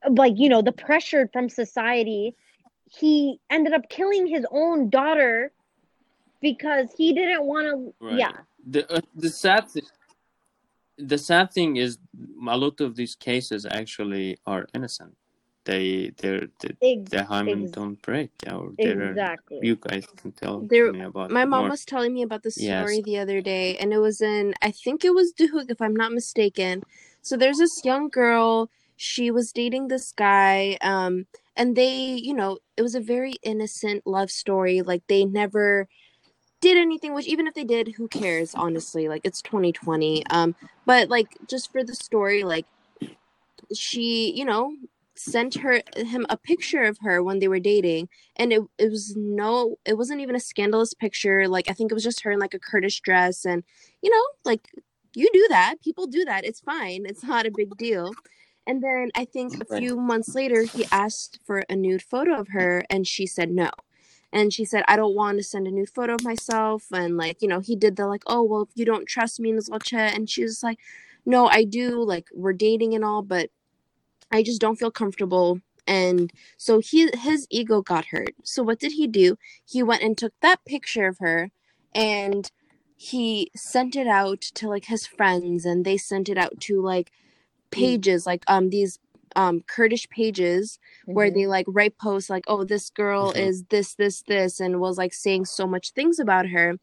like you know the pressure from society he ended up killing his own daughter because he didn't want to yeah The uh, the sad thing, the sad thing is a lot of these cases actually are innocent. They they're they, ex- the hymen ex- don't break or they're exactly you guys can tell There- me about My mom more. was telling me about this Yes. story the other day, and it was in, I think it was Duhok, if I'm not mistaken. So there's this young girl, she was dating this guy, um, and they, you know, it was a very innocent love story. Like they never did anything, which even if they did, who cares, honestly? Like it's 2020. Um, but like just for the story, like she, you know, sent her him a picture of her when they were dating and it, it was no it wasn't even a scandalous picture like i think it was just her in like a kurdish dress and you know like you do that people do that it's fine it's not a big deal and then i think a few months later he asked for a nude photo of her and she said no. And she said i don't want to send a nude photo of myself and like you know he did the like oh well if you don't trust me Nzlache, and she was like no i do like we're dating and all but i just don't feel comfortable. And so he his ego got hurt. So what did he do? He went and took that picture of her and he sent it out to like his friends and they sent it out to like pages like um these um kurdish pages where Mhm. they like write posts like oh this girl Mhm. is this this this and was like saying so much things about her.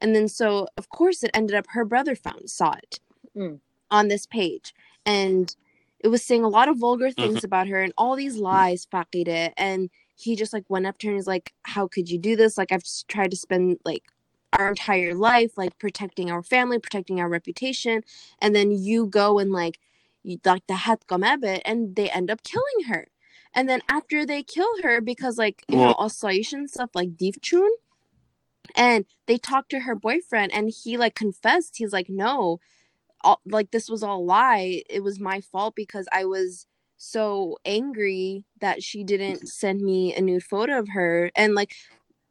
And then so of course it ended up her brother found saw it Mm. on this page. And it was saying a lot of vulgar things about her and all these lies Fakide and he just like went up to her and he's like how could you do this? Like I've just tried to spend like our entire life like protecting our family protecting our reputation. And then you go and like like the hat gamebet and they end up killing her. And then after they kill her because like you know Asaish stuff like Divchun and they talk to her boyfriend and he like confessed. He's like no all, like this was all a lie. It was my fault because i was so angry that she didn't send me a nude photo of her. And like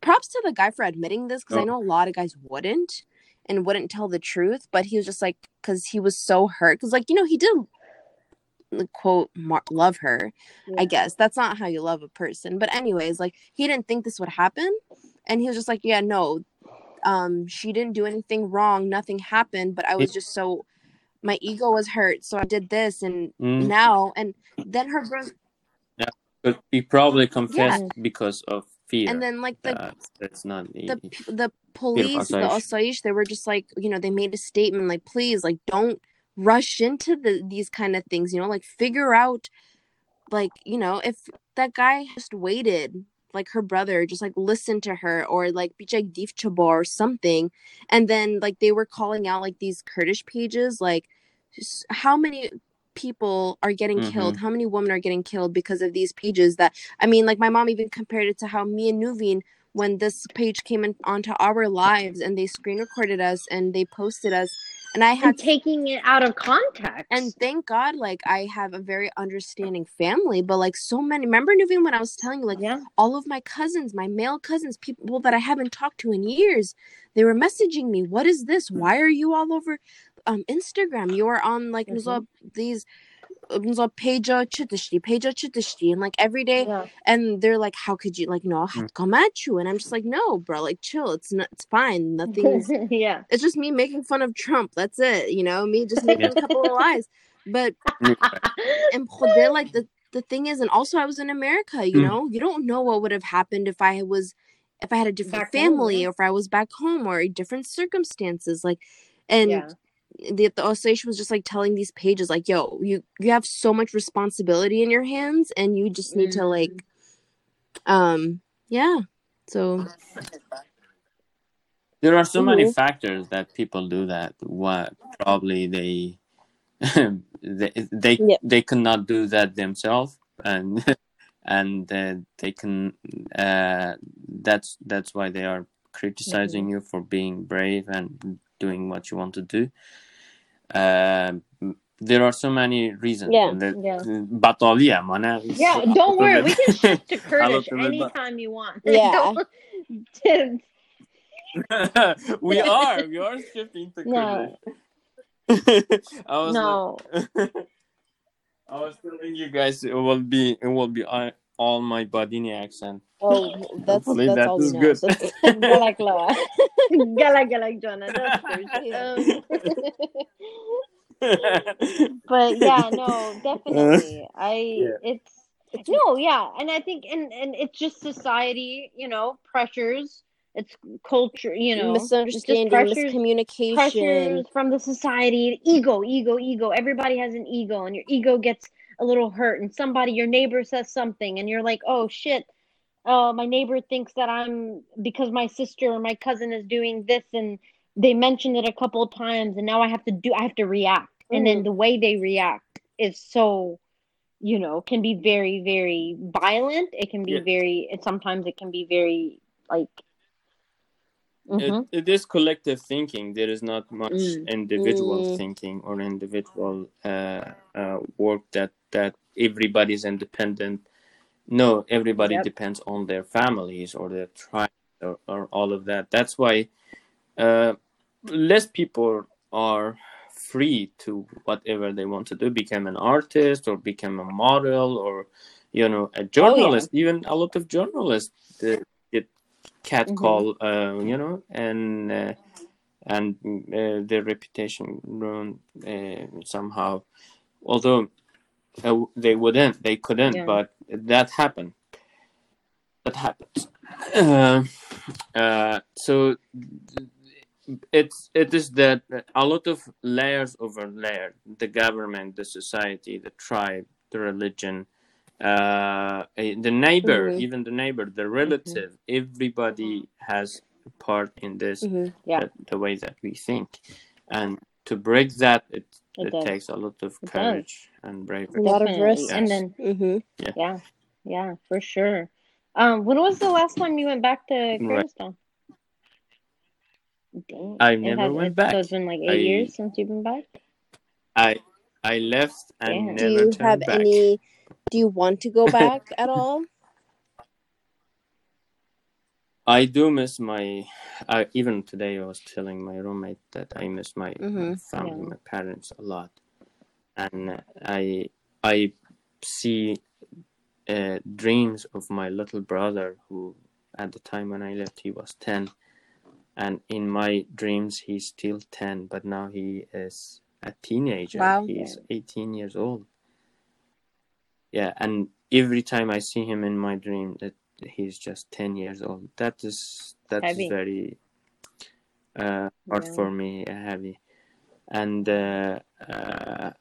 props to the guy for admitting this because i Oh. know a lot of guys wouldn't and wouldn't tell the truth but he was just like because he was so hurt. Because like you know he did quote mar- love her I guess that's not how you love a person. But anyways, like he didn't think this would happen, and he was just like, "Yeah, no, um, she didn't do anything wrong. Nothing happened. But I was just so, my ego was hurt, so I did this, and Mm. now and then her brother, yeah But he probably confessed because of fear. and then like the that's not the the, the police, the. Asaish, they were just like, you know, they made a statement like, please, like, don't rush into the these kind of things, you know, like figure out, like, you know, if that guy just waited, like her brother, just like listen to her or like Bichak Difchabo or something, and then like they were calling out like these Kurdish pages, like how many people are getting Mhm. killed how many women are getting killed because of these pages that i mean like my mom even compared it to how me and nuveen when this page came in onto our lives and they screen recorded us and they posted us and i had and taking it out of context and thank god like i have a very understanding family but like so many remember nuveen when i was telling you like yeah all of my cousins, my male cousins, people that I haven't talked to in years, they were messaging me, "What is this? Why are you all over um Instagram? You are on like Mhm. these uh, page chitishti, page chitishti, and like every day yeah and they're like, How could you like no, I have to come at you? And I'm just like, No, bro, like chill, it's not it's fine. Nothing's yeah it's just me making fun of Trump. That's it, you know, me just making a couple of lies. But and they're like the the thing is and also i was in america you Mm. know you don't know what would have happened if i was if I had a different Back home, family yeah. or if I was back home or different circumstances. Like, and Yeah. The, the association was just like telling these pages, like, yo, you, you have so much responsibility in your hands and you just need to Mm. like, um, yeah. So, There are so many factors that people do that. What probably they they they, Yeah. they cannot do that themselves, and and uh, they can. Uh, that's that's why they are criticizing you for being brave and doing what you want to do. Um, there are so many reasons. Yeah, that- yeah. Batalia, man. Yeah, don't worry. We can shift to Kurdish anytime you want. Yeah. We are. We are shifting to No. Kurdish. I was no. like- I was telling you guys it will be it will be all, all my Badini accent. oh, that's, Hopefully that's that all we know. good. So- Galak Loa. Galak Galak Jonah. Um, but yeah, no, definitely. I Yeah. it's no, yeah, and I think and and it's just society, you know, pressures. It's culture, you know, it's just misunderstanding, pressures, miscommunication. pressures from the society, ego, ego, ego. Everybody has an ego, and your ego gets a little hurt, and somebody, your neighbor says something, and you're like, oh shit. Uh, my neighbor thinks that I'm because my sister or my cousin is doing this, and they mentioned it a couple of times, and now I have to do, I have to react, and then the way they react is so, you know, can be very, very violent. It can be Yeah. very, and sometimes it can be very like. Mhm. it, it is collective thinking. There is not much Mm. individual Mm. thinking or individual uh, uh, work that that everybody's independent. No, everybody Yep. depends on their families or their tribe or, or all of that. That's why uh, less people are free to whatever they want to do, become an artist or become a model or you know a journalist. Even a lot of journalists catcall, uh, you know, and uh, and uh, their reputation ruined uh, somehow. Although uh, they wouldn't, they couldn't, Yeah. but that happened. That happens. Uh, uh, so it's it is that a lot of layers over layer the government the society the tribe the religion uh eh, the neighbor Mhm. even the neighbor the relative everybody has a part in this Mhm. Yeah. the, the way that we think and to break that it It it, takes a lot of courage and bravery. A lot of Definitely. risk. And then hmm yeah, yeah, for sure. Um, when was the last time you went back to Kurdistan? Dang. I never has- went it- back. So it's been like eight I- years since you've been back. i i left and Damn. Do you turned have back any? Do you want to go back at all? I do miss my. I even today I was telling my roommate that I miss my, my Mhm. family, Yeah. my parents a lot, and uh, I I see uh, dreams of my little brother who at the time when I left he was ten, and in my dreams he's still ten, but now he is a teenager. Wow. He's eighteen years old. Yeah, and every time I see him in my dream, that he's just 10 years old that is that is Heavy. very uh hard Yeah. for me uh, heavy and uh, uh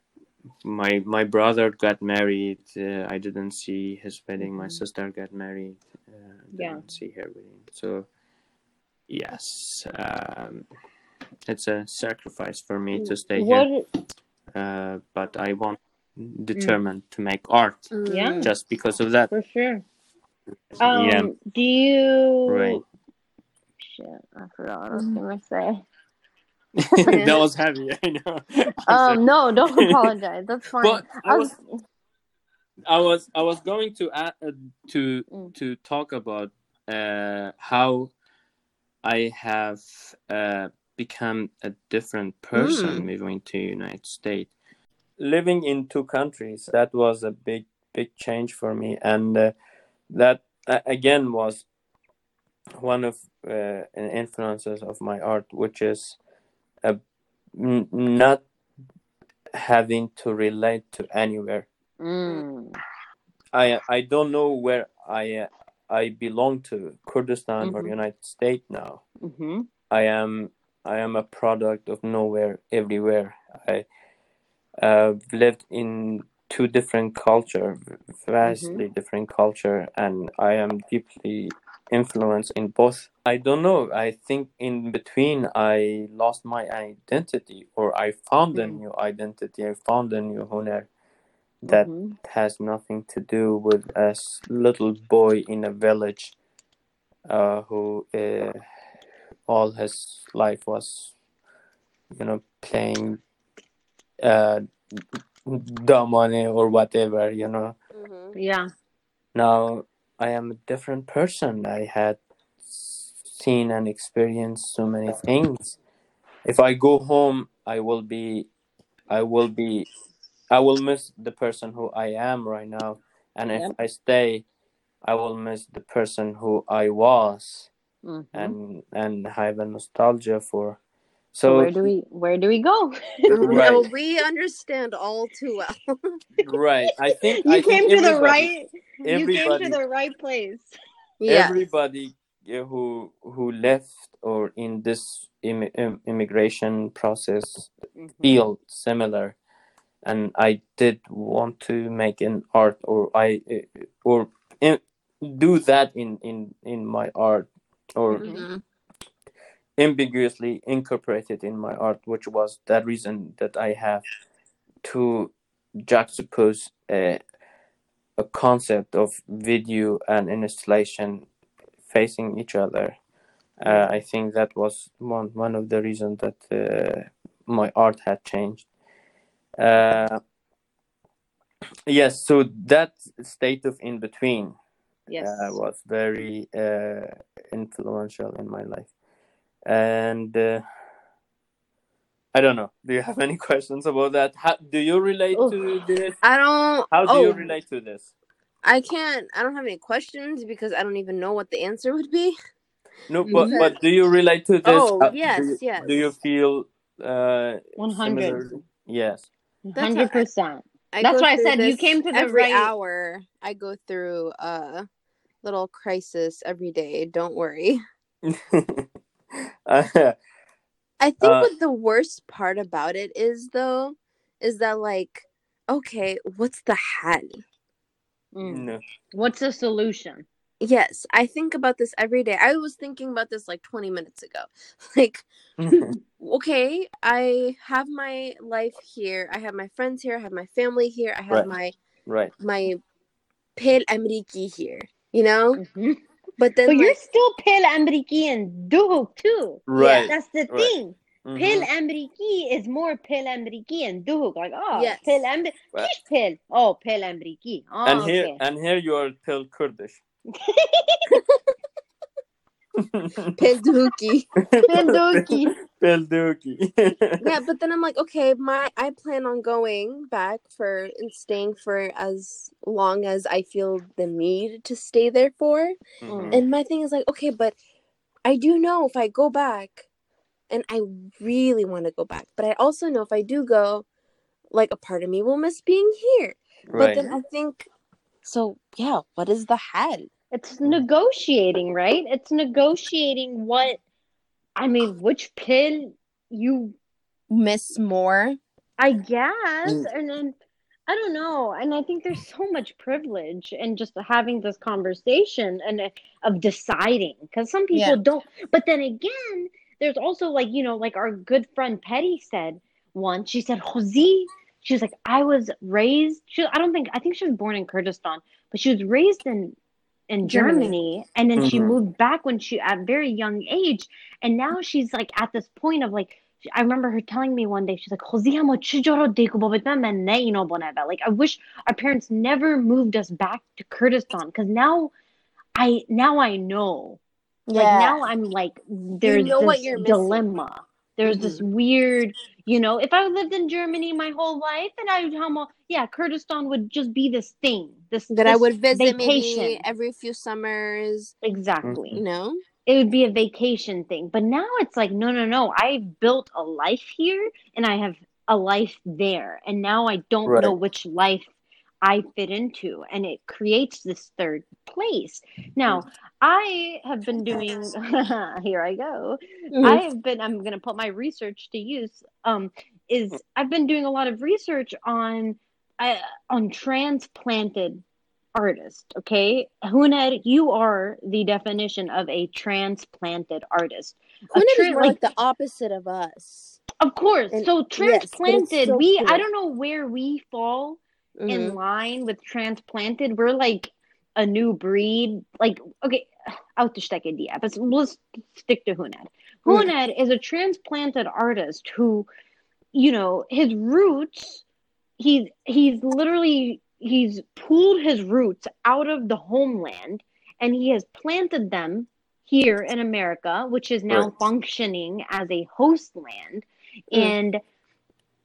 my my brother got married uh, i didn't see his wedding my Mhm. sister got married uh, Yeah. didn't see her wedding so yes um it's a sacrifice for me to stay What? here uh but i want determined to make art Yeah. Mm. just because of that For sure. Um, yeah do you? Right. Shit, I forgot what I was gonna say. that was heavy. I know. Um, no, don't apologize. That's fine. But I I was, was, I was, I was going to add, uh, to Mm. to talk about uh, how I have uh, become a different person Mm. moving to United States. Living in two countries, that was a big, big change for me, and uh, that uh, again was one of uh, influences of my art, which is uh, n- not having to relate to anywhere. mm, I I don't know where I uh, I belong to Kurdistan or Mhm. United States now. hmm I am I am a product of nowhere, everywhere. I uh, lived in two different culture, vastly different culture, and I am deeply influenced in both. I don't know. I think in between I lost my identity, or I found a Mhm. new identity. I found a new huner that Mhm. has nothing to do with a little boy in a village uh, who uh, all his life was, you know, playing uh, damane or whatever, you know. Mhm. Yeah. Now I am a different person. I had seen and experienced so many things. If I go home, I will be, I will be, I will miss the person who I am right now. And if I stay, I will miss the person who I was Mhm. and and have a nostalgia for. So So where do we where do we go? Right. Well, we understand all too well. right, I think you I think came to the right. You came to the right place. yeah. everybody who who left or in this Im- im- immigration process Mhm. feel similar and i did want to make an art or i uh, or in, do that in in in my art or Mhm. Ambiguously incorporated in my art which was that reason that i have to juxtapose a, a concept of video and installation facing each other uh, i think that was one one of the reasons that uh, my art had changed uh, yes so that state of in between Yes. uh, was very uh, influential in my life. And uh, I don't know. Do you have any questions about that? How do you relate Oof. to this? I don't. How do oh, you relate to this? I can't. I don't have any questions because I don't even know what the answer would be. No, but but do you relate to this? Oh, How- yes, do you, yes. Do you feel uh, One hundred. Yes. Hundred percent. That's go why I said you came to the every right- hour. I go through a little crisis every day. Don't worry. I think Uh, what the worst part about it is though, is that like, okay, what's the hat? Mm. no. What's the solution? Yes, I think about this every day. I was thinking about this like 20 minutes ago. Like, okay, I have my life here. I have my friends here. I have my family here. I have Right. my right. my Pel Ameriki here. You know, Mhm. But then But you're still Pale Amriki and Duhok too. Right. That's the Right. thing. Mhm. Pale Amriki is more Pale Amriki and Duhok. Like, oh, Yes. Pale Amriki. Right. Pale. Oh, Pale Amriki. Oh, and here okay. and here you are pale Kurdish. Pel Duki. Pendoki. Pelduki. yeah, but then I'm like, okay, my I plan on going back for and staying for as long as I feel the need to stay there for. Mhm. And my thing is like, okay, but I do know if I go back, and I really want to go back, but I also know if I do go, like a part of me will miss being here. Right. But then I think, so yeah, what is the head? It's negotiating, right? It's negotiating what, I mean, which pin you, Miss more? I guess. Mm. And then, I don't know. And I think there's so much privilege in just having this conversation and uh, of deciding because some people Yeah. don't. But then again, there's also like, you know, like our good friend Petty said once, she said, Jose, she was like, I was raised, she, I don't think, I think she was born in Kurdistan, but she was raised in in Germany. And then mm-hmm. she moved back when she, at very young age. And now she's like at this point of like, I remember her telling me one day, she's like, Like, I wish our parents never moved us back to Kurdistan because now I now I know. Yeah. Like now I'm like there's you know this dilemma there's this mm-hmm. weird you know if I lived in Germany my whole life and I would how yeah Kurdistan would just be this thing this that I would visit vacation. maybe every few summers, exactly you know? it would be a vacation thing. But now it's like, no, no, no. I've built a life here and I have a life there. And now I don't Right. know which life I fit into, and it creates this third place. Now, I have been doing. here I go. Mhm. I have been. I'm going to put my research to use. Um, is I've been doing a lot of research on uh, on transplanted artists. Okay, Huned, you are the definition of a transplanted artist. Huned tra- is like, the opposite of us. of course. And- so yes, transplanted, so we cool. I don't know where we fall Mhm. in line with transplanted. We're like a new breed. Like okay, outstecken die. But let's stick to Huned. Mm. Huned is a transplanted artist who, you know, his roots. He's he's literally he's pulled his roots out of the homeland and he has planted them here in America, which is now Right. functioning as a host land. Mm. And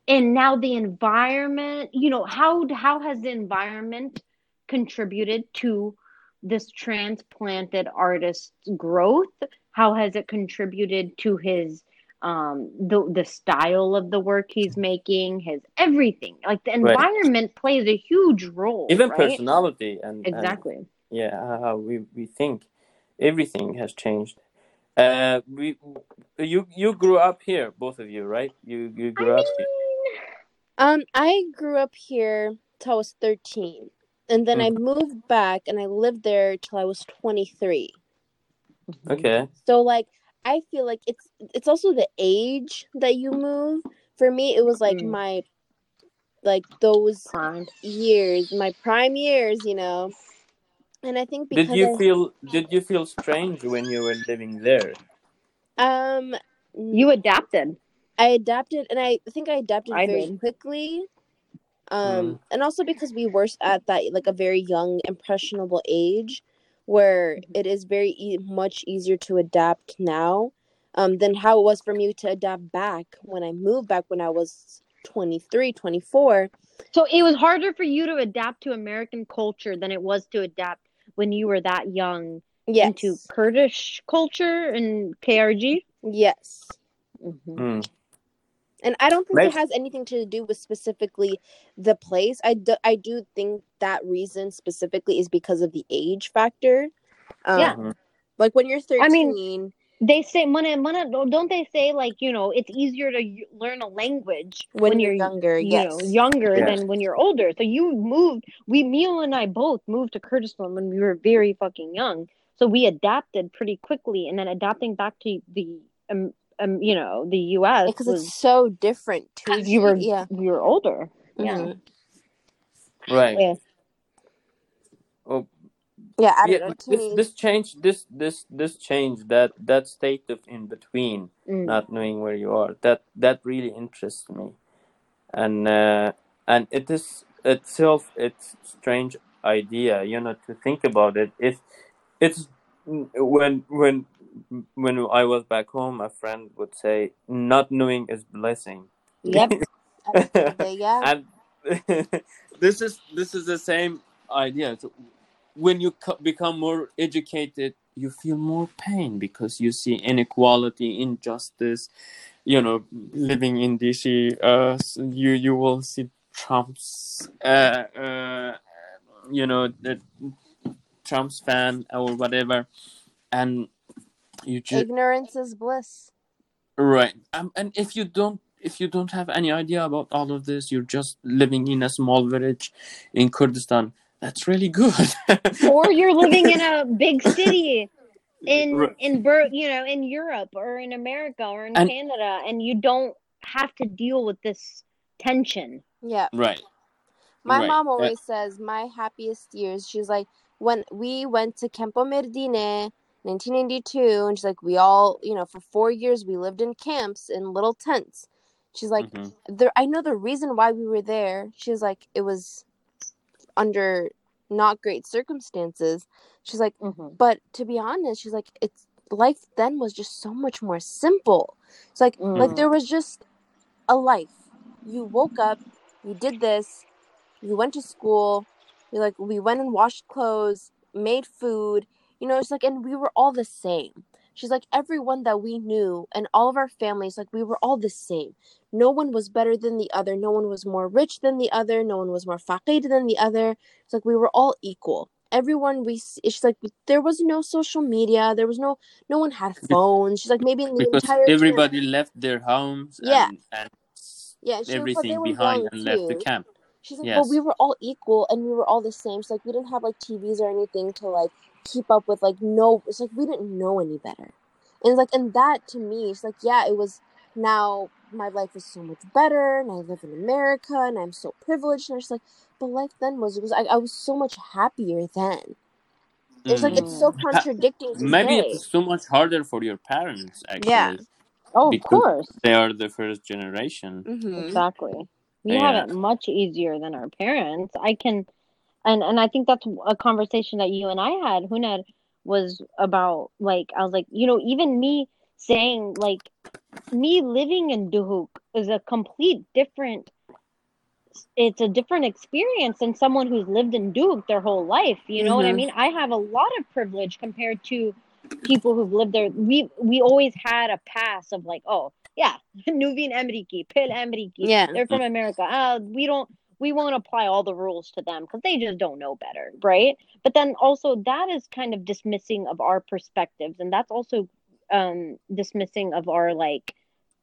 and now the environment, you know, how how has the environment contributed to this transplanted artist's growth? How has it contributed to his um the the style of the work he's making, his everything. Like the Right. environment plays a huge role. Even right? personality and, and Exactly. yeah, how we, we think everything has changed. Uh, we you you grew up here, both of you, right? You you grew up here. Um, I grew up here till I was 13. And then I moved back and I lived there till I was 23. Okay. So like I feel like it's it's also the age that you move. For me it was like Mm. my like those Prime. years, my prime years, you know. And I think because Did you I- feel did you feel strange when you were living there? um You adapted. I adapted, and I think I adapted I very did. quickly. Um, Mm. and also because we were at that like a very young, impressionable age, where Mm-hmm. it is very e- much easier to adapt now, um, than how it was for me to adapt back when I moved back when I was 23, 24. So it was harder for you to adapt to American culture than it was to adapt when you were that young Yes, into Kurdish culture and KRG. yes. Mm-hmm. Mm. And I don't think Right. it has anything to do with specifically the place. I do, I do think that reason specifically is because of the age factor. Um, Yeah. Like when you're 13, I mean- They say, mana, mana, don't they say like you know it's easier to y- learn a language when, you're, younger, you yes. know younger Yes. than when you're older. So you moved. We, Mio and I both moved to Kurdistan when we were very fucking young. So we adapted pretty quickly, and then adapting back to the um, um you know the U.S. because was it's so different too. you were yeah, you were older. Yeah. Mhm. Right. Yeah. Oh, yeah. I don't yeah. know. This Teenage, this change this this this change that that state of in between, Mm. not knowing where you are. That that really interests me, and uh, and it is itself it's strange idea. You know to think about it. It's it's when when when I was back home, a friend would say, "Not knowing is blessing." Yep. at the end of the day, yeah. and this is this is the same idea so when you co- become more educated you feel more pain because you see inequality injustice you know living in dc uh s- you you will see trump's uh uh you know the trump's fan or whatever and you just Ignorance is bliss. Right. Um, and if you don't if you don't have any idea about all of this, you're just living in a small village in Kurdistan. That's really good. or you're living in a big city in Right. in Bur- you know in Europe or in America or in And- Canada and you don't have to deal with this tension. Yeah. right. My Right. mom Uh, always says my happiest years. She's like, when we went to Campo Merdine, 1992, and she's like, we all, you know, for four years we lived in camps in little tents. She's like, Mhm. there. I know the reason why we were there. She's like, it was under not great circumstances. She's like, Mm-hmm. but to be honest, she's like, it's life then was just so much more simple. It's like, like Mm. there was just a life. You woke up, you did this, you went to school, you like we went and washed clothes, made food, you know, it's like and we were all the same. she's like everyone that we knew and all of our families like we were all the same no one was better than the other no one was more rich than the other no one was more faqir than the other it's like we were all equal everyone we she's like there was no social media there was no no one had phones she's like maybe in the because entire camp- everybody left their homes Yeah. and, and yeah she was like, everything behind and left the camp. She's like, Yes. but we were all equal and we were all the same. She's like, we didn't have like TVs or anything to like keep up with. Like, no, it's like we didn't know any better. And it's like, and that to me, it's like, yeah, it was. Now my life is so much better, and I live in America, and I'm so privileged. And I was like, but life then was it was I, I was so much happier then. It's like it's so Mm. contradicting to Maybe say. it's so much harder for your parents actually. Yeah. Oh, of course. They are the first generation. Mm-hmm. Exactly. We Yeah. have it much easier than our parents. I can, and and I think that's a conversation that you and I had. Huned was about like I was like, you know, even me saying like me living in Duhok is a complete different. It's a different experience than someone who's lived in Duhok their whole life. You know what I Mhm. mean? I have a lot of privilege compared to people who've lived there. We we always had a pass of like, oh yeah, Nuveen Emriki, Pil Emriki. Yeah. They're from America. Uh, we don't we won't apply all the rules to them because they just don't know better, right? But then also that is kind of dismissing of our perspectives, and that's also um dismissing of our like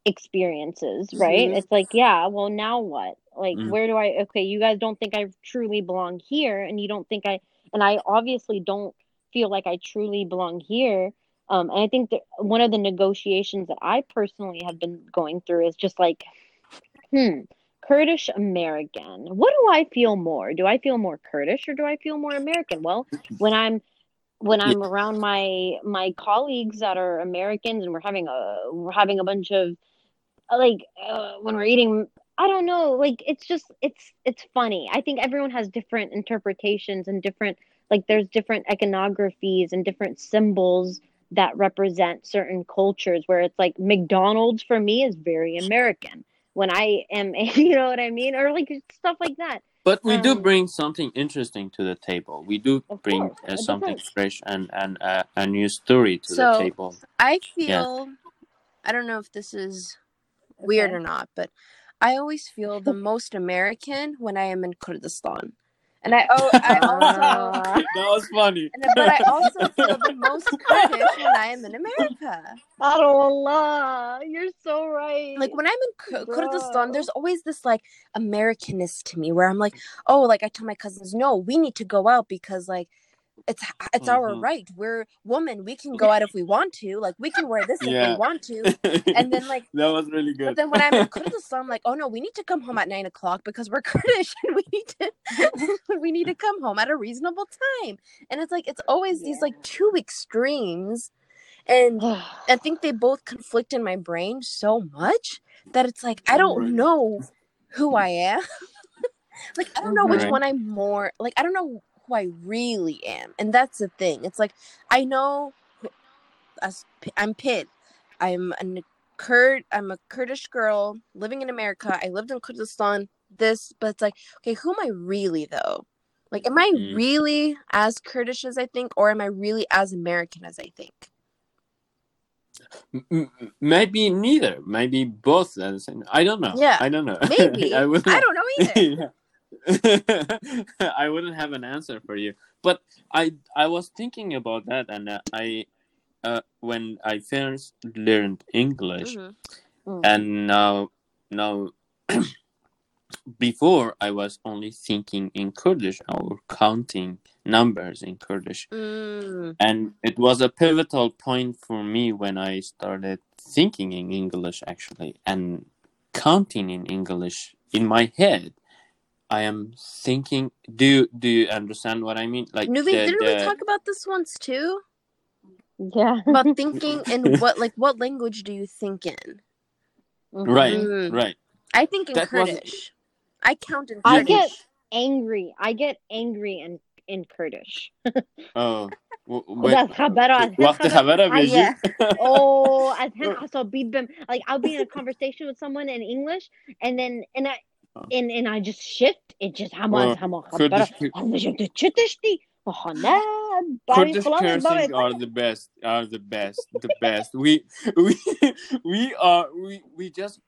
experiences, right? Mhm. It's like, yeah, well now what? Like Mhm. where do I okay, you guys don't think I truly belong here and you don't think I and I obviously don't feel like I truly belong here. Um, and I think that one of the negotiations that I personally have been going through is just like, hmm, Kurdish American. What do I feel more? Do I feel more Kurdish or do I feel more American? Well, when I'm when I'm around my my colleagues that are Americans and we're having a we're having a bunch of like uh, when we're eating I don't know like it's just it's it's funny. I think everyone has different interpretations and different like there's different iconographies and different symbols that represent certain cultures where it's like McDonald's for me is very American when I am you know what I mean or like stuff like that. But we do Um, bring something interesting to the table. We do bring course, uh, something fresh and and uh, a new story to So- the table. I feel I don't know if this is weird Okay. or not, but I always feel the most American when I am in Kurdistan. And I oh I also that was funny. and, but I also feel the most Kurdish when I am in America. Allah, you're so right. Like when I'm in Kur- Kurdistan, there's always this like Americanness to me where I'm like, oh, like I tell my cousins, no, we need to go out because like it's it's our Mhm. right. We're women. We can go out if we want to. Like we can wear this if we want to. And then like that was really good. But then when I'm in Kurdistan, I'm like, oh no, we need to come home at nine o'clock because we're Kurdish and we need to we need to come home at a reasonable time. And it's like it's always these like two extremes. And I think they both conflict in my brain so much that it's like I don't Right. know who I am. like I don't know which one I'm more like I don't know who I really am. And that's the thing. It's like I know as I'm Pit. I'm a Kurd I'm a Kurdish girl living in America. I lived in Kurdistan. This, but it's like, okay, who am I really though? Like, am I Mm. really as Kurdish as I think, or am I really as American as I think? Maybe neither. Maybe both. at the same- I don't know. Yeah. I don't know. Maybe. I, I, don't know either. Yeah. I wouldn't have an answer for you. But I I was thinking about that, and uh, I uh, when I first learned English, Mhm. Mm. and now now before I was only thinking in Kurdish or counting numbers in Kurdish. Mm. And it was a pivotal point for me when I started thinking in English actually and counting in English in my head. I am thinking do you do you understand what I mean? Like Nuvi, the- didn't the- we talk about this once too? yeah. About thinking in what like what language do you think in? right, Mm. right. I think in That was- Kurdish. I count in I Kurdish. get angry. I get angry in in Kurdish. Oh. w- That's wait. خبرة- وقت خبره I- بيجي yeah. Oh, as عصبي بم- like I'll be in a conversation with someone in English and then and I and and I just shift. It just Oh, هماز هما خبرة Kurdish هذا شو تشتشتي؟ Oh no, Kurdish cursing are the best. Are the best. The best. We we we are we we just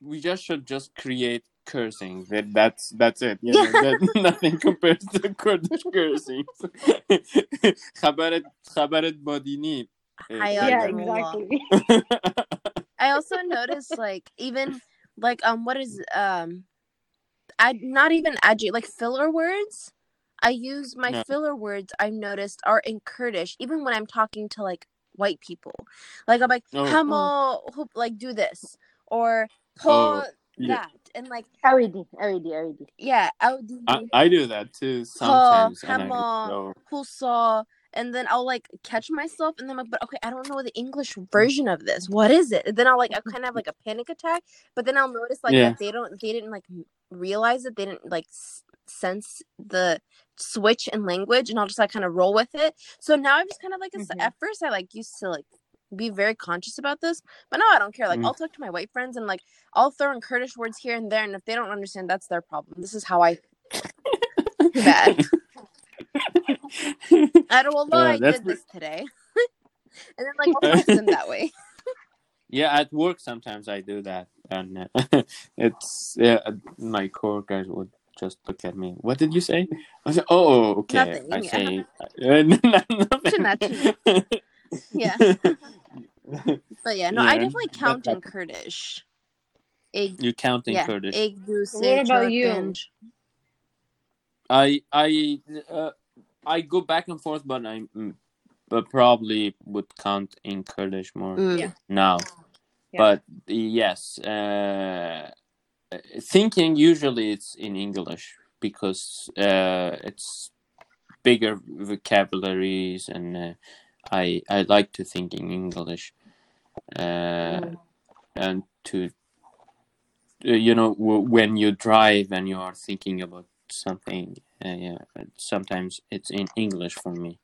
we just should just create cursing. That that's that's it. You know, that, nothing compares to Kurdish cursing. خبرت خبرت بادینی. Hayal yeah, Allah. exactly. I also noticed like even like um what is um I not even adjective like filler words. I use my No. filler words I've noticed are in Kurdish even when I'm talking to like white people. Like I'm like Oh. hamo oh. hoop like do this or po Oh, yeah. that and like LED, LED, LED. yeah audi I, I do that too sometimes. and I hama, go, husa and then I'll like catch myself and then I'm like, but okay, I don't know the English version of this. What is it? And then I'll like I kind of have like a panic attack, but then I'll notice like Yeah. that they don't they didn't like m- realize it. They didn't like s- sense the switch in language and I'll just like kind of roll with it. So now I'm just kind of like a s Mhm. at first I like used to like be very conscious about this, but now I don't care. Like Mm. I'll talk to my white friends and like I'll throw in Kurdish words here and there, and if they don't understand, that's their problem. This is how I bad. I don't well, Yeah, I that's did this today. and then like I'll text them that way. Yeah, at work sometimes I do that, and uh, it's yeah. My coworkers would just look at me. What did you say? I say, "Oh, okay." Nothing, I yeah. say, uh, nothing. Nothing. Yeah. But yeah, no, I Yeah, definitely that- count in Kurdish. Ig, you count in yeah, Kurdish. ig, du, What about you? çarpınç. I I uh, I go back and forth, but I mm, but probably would count in Kurdish more Mm. Yeah. now. Yeah. But yes, uh, thinking usually it's in English because uh, it's bigger vocabularies, and uh, I I like to think in English, uh, Mm. and to uh, you know w- when you drive and you are thinking about something, uh, yeah, sometimes it's in English for me.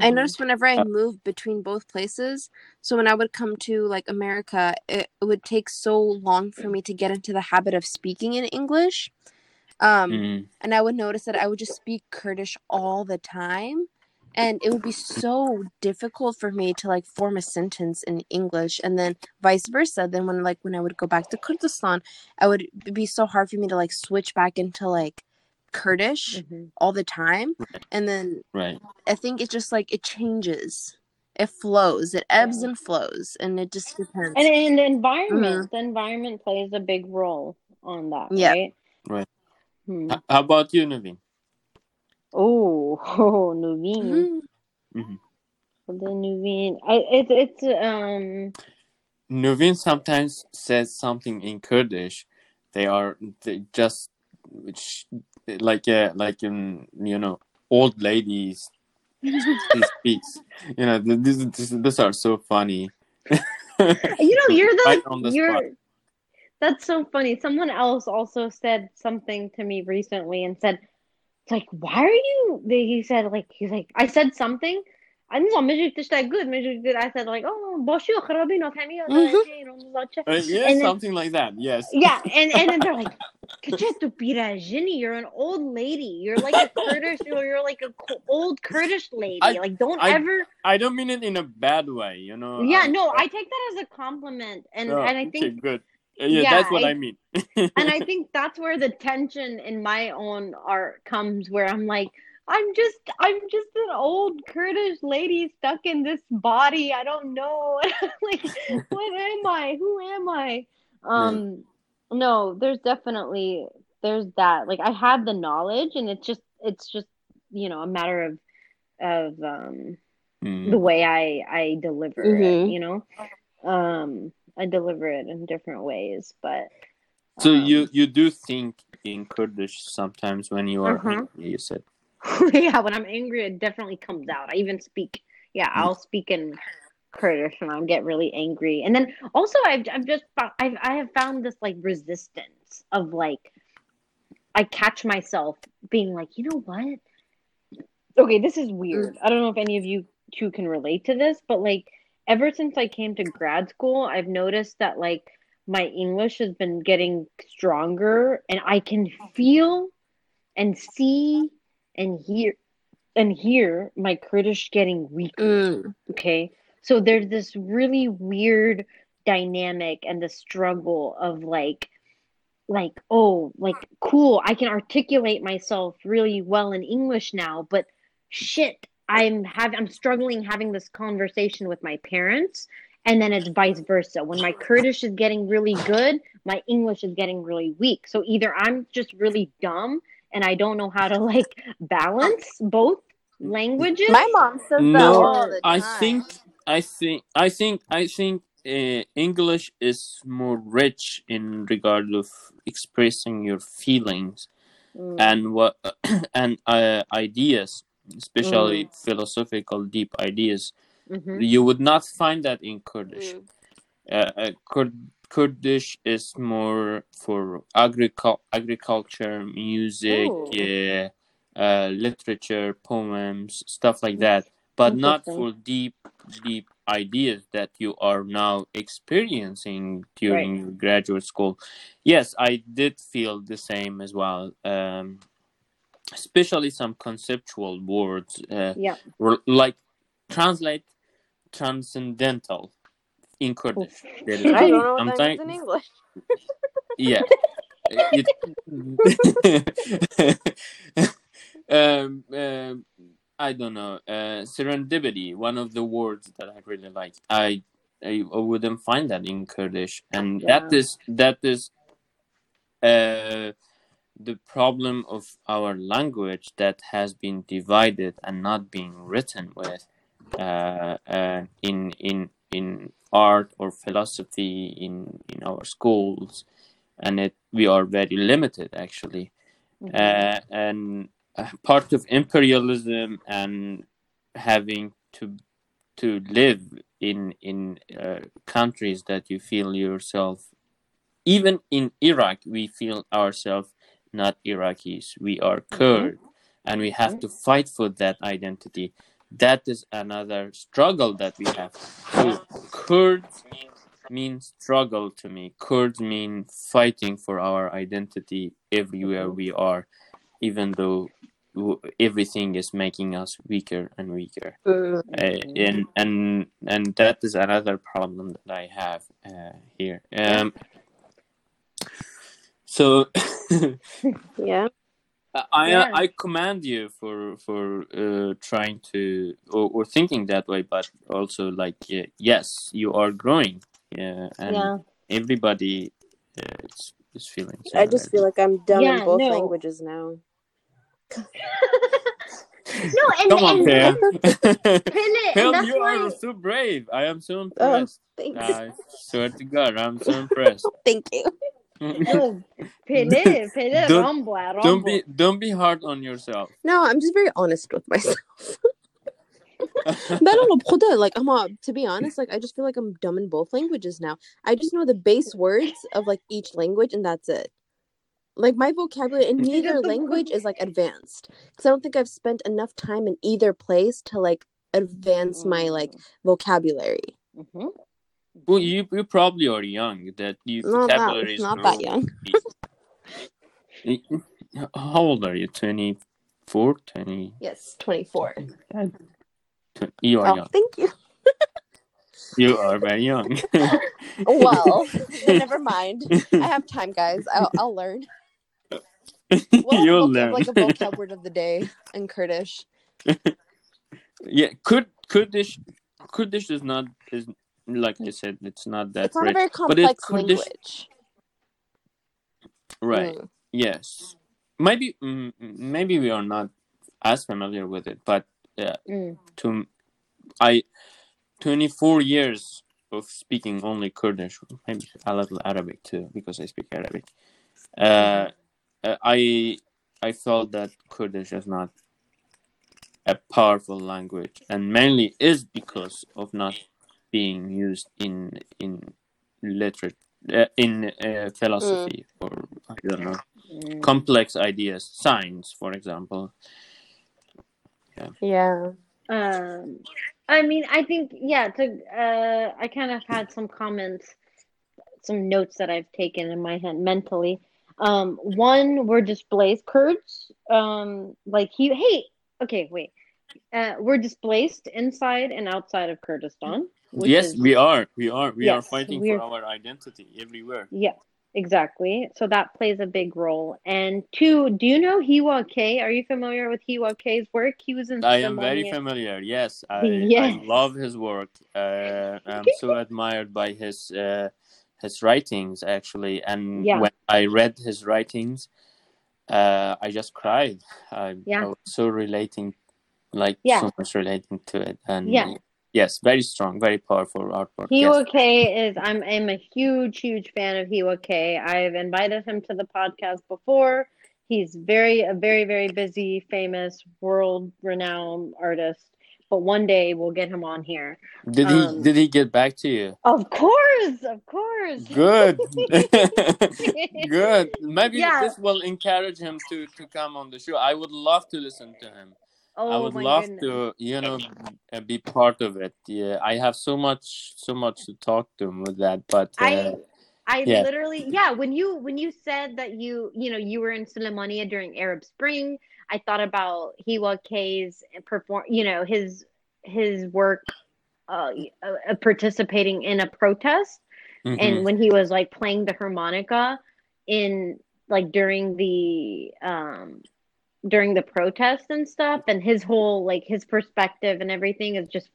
I Mhm. noticed whenever I Uh, moved between both places, so when I would come to like America, it, it would take so long for me to get into the habit of speaking in English. Um, Mm. and I would notice that I would just speak Kurdish all the time. And it would be so difficult for me to like form a sentence in English and then vice versa. Then when like when I would go back to Kurdistan, I would it'd be so hard for me to like switch back into like Kurdish Mhm. all the time. And then Right. I think it just like it changes. It flows. It ebbs and flows and it just depends. And and the environment, the environment plays a big role on that, Yeah. right? Right. Hmm. How about you, Naveen? Oh, oh, Nuveen. Mhm. The Nuveen. I it's it's um Nuveen sometimes says something in Kurdish. They are they just which like uh, like um, you know old ladies speaks. You know these these, these are so funny. you know you're the Right you're spot. that's so funny. Someone else also said something to me recently and said it's like why are you he said like he's like I said something I didn't know Midget is that good. Midget did. I said like, oh, Boshu Kharabino, mm-hmm. uh, Yeah, and something like that. Yes. Yeah, and and then they're like, Jinny, you're an old lady. You're like a Kurdish, you're like a old Kurdish lady. I, like, don't I, ever. I don't mean it in a bad way, you know. Yeah, I, no, I take that as a compliment, and oh, and I think okay, good. Yeah, yeah, that's what I, I mean. and I think that's where the tension in my own art comes, where I'm like, I'm just I'm just an old Kurdish lady stuck in this body. I don't know, like, what am I? Who am I? Um, no, there's definitely there's that. Like, I have the knowledge, and it's just it's just you know a matter of of um Mm. the way I I deliver it. Mhm. You know, um, I deliver it in different ways, but. So um, you you do think in Kurdish sometimes when you are Uh-huh. angry, you said. yeah, when I'm angry, it definitely comes out. I even speak, yeah, mm. I'll speak in Kurdish when I get really angry. And then also, I've, I've just, I've, I have found this like resistance of like, I catch myself being like, you know what? Okay, this is weird. Mm. I don't know if any of you two can relate to this, but like, ever since I came to grad school, I've noticed that like my English has been getting stronger and I can feel and see and hear and here my Kurdish getting weaker. Mm. Okay. So there's this really weird dynamic and the struggle of like like oh like cool I can articulate myself really well in English now but shit I'm having I'm struggling having this conversation with my parents and then it's vice versa when my Kurdish is getting really good my English is getting really weak so either I'm just really dumb and I don't know how to like balance both languages My mom says that No, all the I think I think I think I think uh, English is more rich in regard of expressing your feelings Mm, and what and uh, ideas, especially Mm. philosophical deep ideas. mhm. You would not find that in Kurdish. Mm. Uh, uh, Kurd- Kurdish is more for agricul- agriculture, music, Ooh. uh, uh, literature, poems, stuff like that, but not for deep, deep ideas that you are now experiencing during your graduate school. Yes, I did feel the same as well. Um, especially some conceptual words, uh, Yeah. like translate transcendental in Kurdish. There is- I don't know what I'm that means in English. yeah. Um, um, I don't know. Uh, serendipity, one of the words that I really like. I I wouldn't find that in Kurdish, and that Yeah. is that is uh, the problem of our language that has been divided and not being written with uh, uh, in in in art or philosophy in in our schools, and it we are very limited actually. Mhm. uh, and uh, part of imperialism and having to to live in in uh, countries that you feel yourself even in Iraq we feel ourselves not Iraqis. We are Kurd and we have to fight for that identity that is another struggle that we have so Kurds mean struggle to me Kurds mean fighting for our identity everywhere we are even though everything is making us weaker and weaker Mm. uh, and and and that is another problem that I have uh, here. Um, so Yeah. I Yeah. I commend you for for uh, trying to or, or thinking that way, but also like uh, yes, you are growing, yeah, and yeah. everybody uh, is, is feeling. I just feel like I'm dumb Yeah, in both no. languages now. No, and, Come on, and, Pam. and, Pele, and that's you why are so brave. I am so Oh, impressed. thanks. I swear to God, I'm so impressed. Thank you. No Pele, Pele, Don't- rumble, rumble. don't be don't be hard on yourself. No, I'm just very honest with myself. but I don't know, like I'm uh, to be honest, like I just feel like I'm dumb in both languages now. I just know the base words of like each language and that's it. Like my vocabulary in neither language is like advanced. Cuz I don't think I've spent enough time in either place to like advance my like vocabulary. Mhm. Well, you you probably are young. That you Not that, vocabulary is not that young. How old are you? 24? 20? Yes, 24. You are Oh, young. thank you. You are very young. Well, never mind. I have time, guys. I'll, I'll learn. Well, You'll vocab- learn. like a vocab word of the day in Kurdish. yeah, Kurd, Kurdish, Kurdish is not is like I said, it's not that It's not a rich. very But it's complex Kurdish, language. right? Mm. Yes, maybe mm, maybe we are not as familiar with it, but Mm. to I 24 years of speaking only Kurdish, maybe a little Arabic too, because I speak Arabic. Uh, uh, I I felt that Kurdish is not a powerful language, and mainly is because of not being used in in literature, uh, in uh, philosophy, or I don't know, Mm. complex ideas, science, for example. Yeah. Um, I mean, I think yeah. To uh, I kind of had some comments, some notes that I've taken in my head mentally. Um, one were displaced Kurds. Um, like he, hey, okay, wait. uh, we're displaced inside and outside of Kurdistan. Yes, is- we are. We are. We are fighting for our identity everywhere. Yeah, exactly. So that plays a big role. And two, do you know Hiwa K? Are you familiar with Hiwa K's work? He was in. I am very familiar. Yes, I, Yes. I love his work. Uh, I'm so admired by his uh, his writings actually, and Yeah. when I read his writings, uh, I just cried. I, Yeah. I was so relating, like Yeah. so much relating to it, and Yeah. Yes, very strong, very powerful artwork. Hiwa yes. K is I'm I'm a huge huge fan of Hiwa K. I've invited him to the podcast before. He's very a very very busy, famous, world renowned artist. But one day we'll get him on here. Did he Um, did he get back to you? Of course, of course. Good, good. Maybe Yeah. this will encourage him to to come on the show. I would love to listen to him. Oh I would love goodness. to, you know, be part of it. Yeah, I have so much, so much to talk to him with that. But uh, I I yeah. literally yeah, when you when you said that you you know you were in Sulemania during Arab Spring, I thought about Hiwa K's perform you know his his work uh, uh participating in a protest mhm. and when he was like playing the harmonica in like during the um during the protest and stuff and his whole like his perspective and everything is just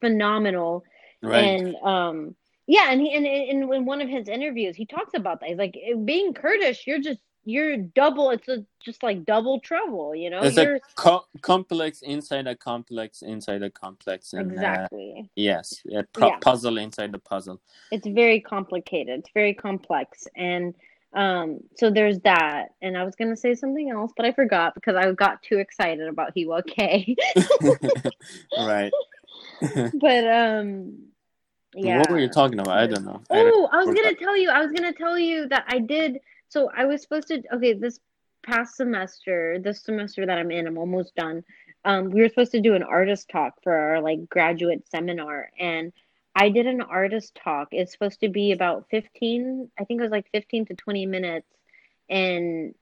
phenomenal. Right, and um yeah and he and in, in one of his interviews he talks about that. He's like being kurdish you're just you're double it's a, just like double trouble you know? It's you're a co- complex inside a complex inside a complex, and uh, exactly. yes, a pu- Yeah. puzzle inside the puzzle. it's very complicated it's very complex and um so there's that and i was gonna say something else but i forgot because i got too excited about hiwa k right. but um yeah What were you talking about? I don't know. Oh, I was gonna tell you. I was gonna tell you that I did. So I was supposed to. Okay, this past semester, this semester that I'm in, I'm almost done. Um, we were supposed to do an artist talk for our like graduate seminar, and I did an artist talk. It's supposed to be about 15. I think it was like 15 to 20 minutes, in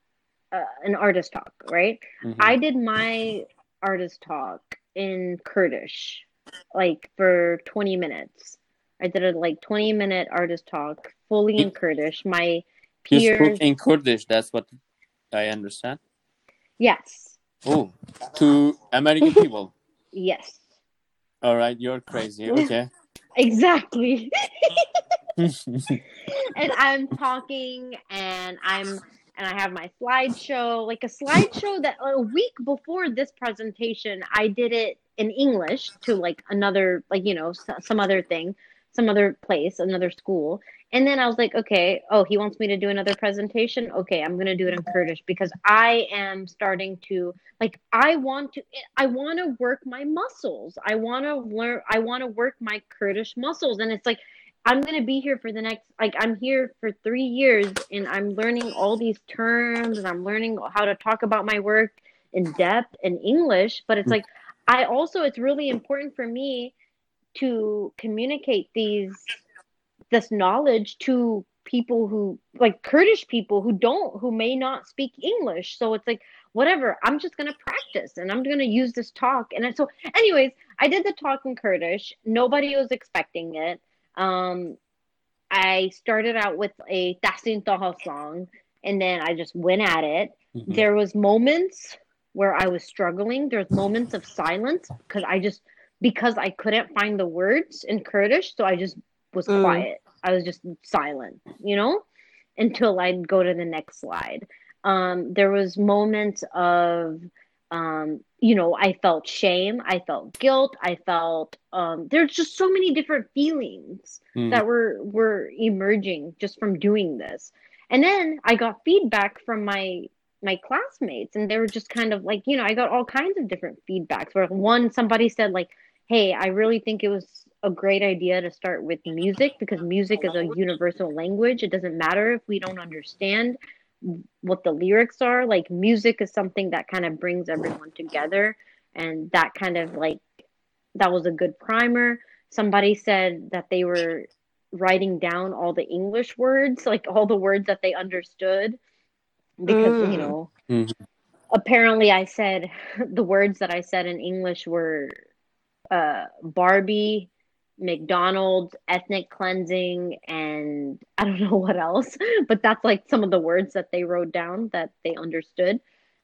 uh, an artist talk, right? Mhm. I did my artist talk in Kurdish, like for 20 minutes. I did a like 20 minute artist talk fully in Kurdish. My You peers, spoke in Kurdish. That's what I understand. yes, Oh, to American people. yes, All right, you're crazy. Okay. Exactly. and I'm talking and I'm and I have my slideshow, like a slideshow that a week before this presentation, I did it in English to like another, like, you know, s- some other thing, some other place, another school. And then I was like, okay, oh, he wants me to do another presentation. Okay, I'm going to do it in Kurdish because I am starting to like I want to I want to work my muscles. I want to learn I want to work my Kurdish muscles and it's like I'm going to be here for the next like I'm here for 3 years and I'm learning all these terms and I'm learning how to talk about my work in depth in English, but it's hmm. like I also it's really important for me to communicate these this knowledge to people who like Kurdish people who don't who may not speak English. So it's like whatever, I'm just gonna practice and I'm gonna use this talk. And so anyways, I did the talk in Kurdish. Nobody was expecting it. Um I started out with a Tahsin Taha song and then I just went at it. Mhm. There was moments where I was struggling. There's moments of silence because I just because I couldn't find the words in Kurdish, so I just was Mm. quiet. I was just silent, you know, until I'd go to the next slide. Um, there was moments of um, you know, I felt shame, I felt guilt, I felt um, there's just so many different feelings Mhm. that were were emerging just from doing this. And then I got feedback from my my classmates and they were just kind of like, you know, I got all kinds of different feedbacks where one somebody said like, "Hey, I really think it was a great idea to start with music because music is a universal language. It doesn't matter if we don't understand what the lyrics are. Like music is something that kind of brings everyone together and that kind of like that was a good primer. Somebody said that they were writing down all the English words, like all the words that they understood because you Mm. know Mhm. apparently I said the words that I said in English were uh, Barbie, McDonald's, ethnic cleansing, and I don't know what else, but that's like some of the words that they wrote down that they understood.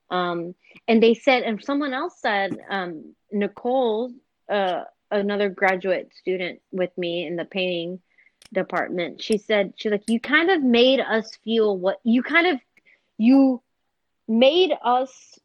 Um, and they said, and someone else said, um, Nicole, uh, another graduate student with me in the painting department, she said, she's like, you kind of made us feel what you kind of, you made us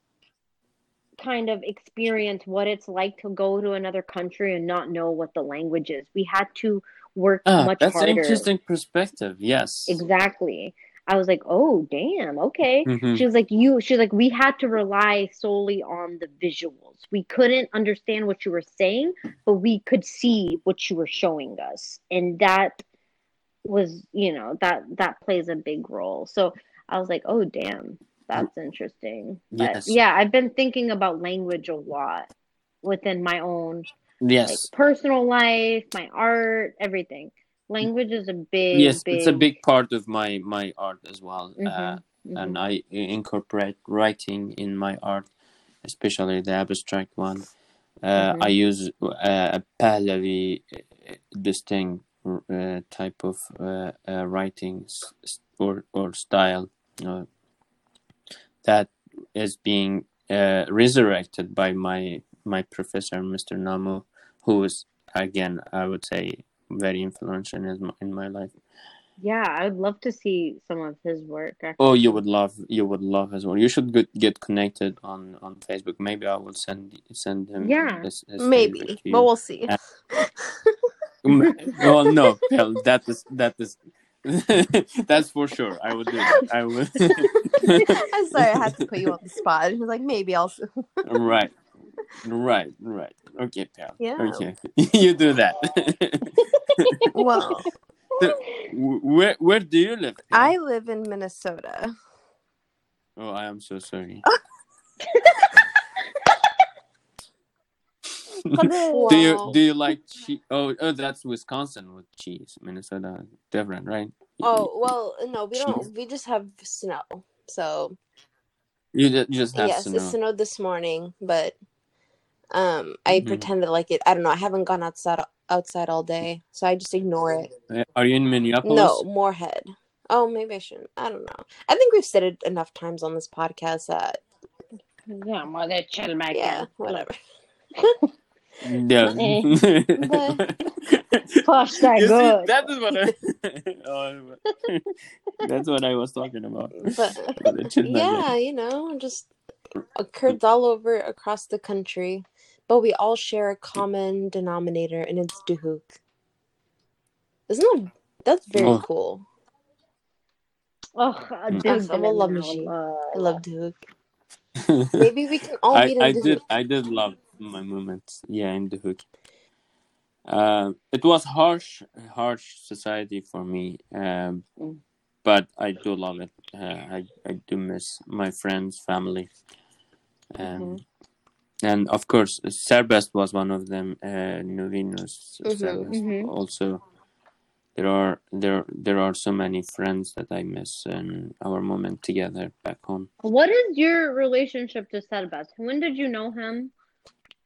kind of experience what it's like to go to another country and not know what the language is. We had to work Ah, much that's harder. an interesting perspective. Yes. Exactly. I was like, oh, damn, okay. Mhm. She was like, you, she was like, we had to rely solely on the visuals. We couldn't understand what you were saying, but we could see what you were showing us. And that was, you know, that, that plays a big role. So I was like, oh, damn, that's interesting. But Yes. yeah, I've been thinking about language a lot within my own like Yes. personal life, my art, everything. Language is a big, Yes, big, it's a big part of my my art as well. Mhm, Uh, mhm. and I incorporate writing in my art, especially the abstract one. Uh, Mhm. I use uh, a Pahlavi uh, distinct uh, type of uh, uh, writing or or style that is being uh, resurrected by my my professor, Mr. Namu, who is again I would say very influential in my, in my life. Yeah, I would love to see some of his work. Actually. Oh, you would love you would love as well. You should get, get connected on on Facebook. Maybe I will send send him. Yeah. his, his Maybe, Facebook to you. but we'll see. Uh, Mm, well, no, that is that is that's for sure. I would do that. I would. I'm sorry, I had to put you on the spot. He was like, maybe I'll. right, right, right. Okay, pal. Yeah. Okay, you do that. Well, where where do you live? Pal? I live in Minnesota. Oh, I am so sorry. Do you do you like cheese? Oh, oh, that's Wisconsin with cheese. Minnesota different, right? Oh well, no, we Cheese. don't. We just have snow. So You ju- you just have yes, snow. it snowed this morning, but um, I Mhm. pretended like it. I don't know. I haven't gone outside outside all day, so I just ignore it. Uh, Are you in Minneapolis? No, Moorhead. Oh, maybe I shouldn't. I don't know. I think we've said it enough times on this podcast that Yeah, well, they're chill, my yeah, whatever. No. But- Push that You see, good. that is what I. oh, that's what I was talking about. But The yeah, nugget. you know, just occurs all over across the country, but we all share a common denominator, and it's Duhok. Isn't that that's very Oh. cool? Oh, Mm. dude, I love Maji. I love Duhok. Maybe we can all I, meet in I Duhok. did I did love my moments yeah in Duhok uh, it was harsh harsh society for me um, Mm. but I do love it uh, I, I do miss my friends family um, Mm-hmm. and of course Serbest was one of them uh, Novinus Mhm. Serbest Mhm. also there are there there are so many friends that I miss and our moment together back home What is your relationship to Serbest? When did you know him?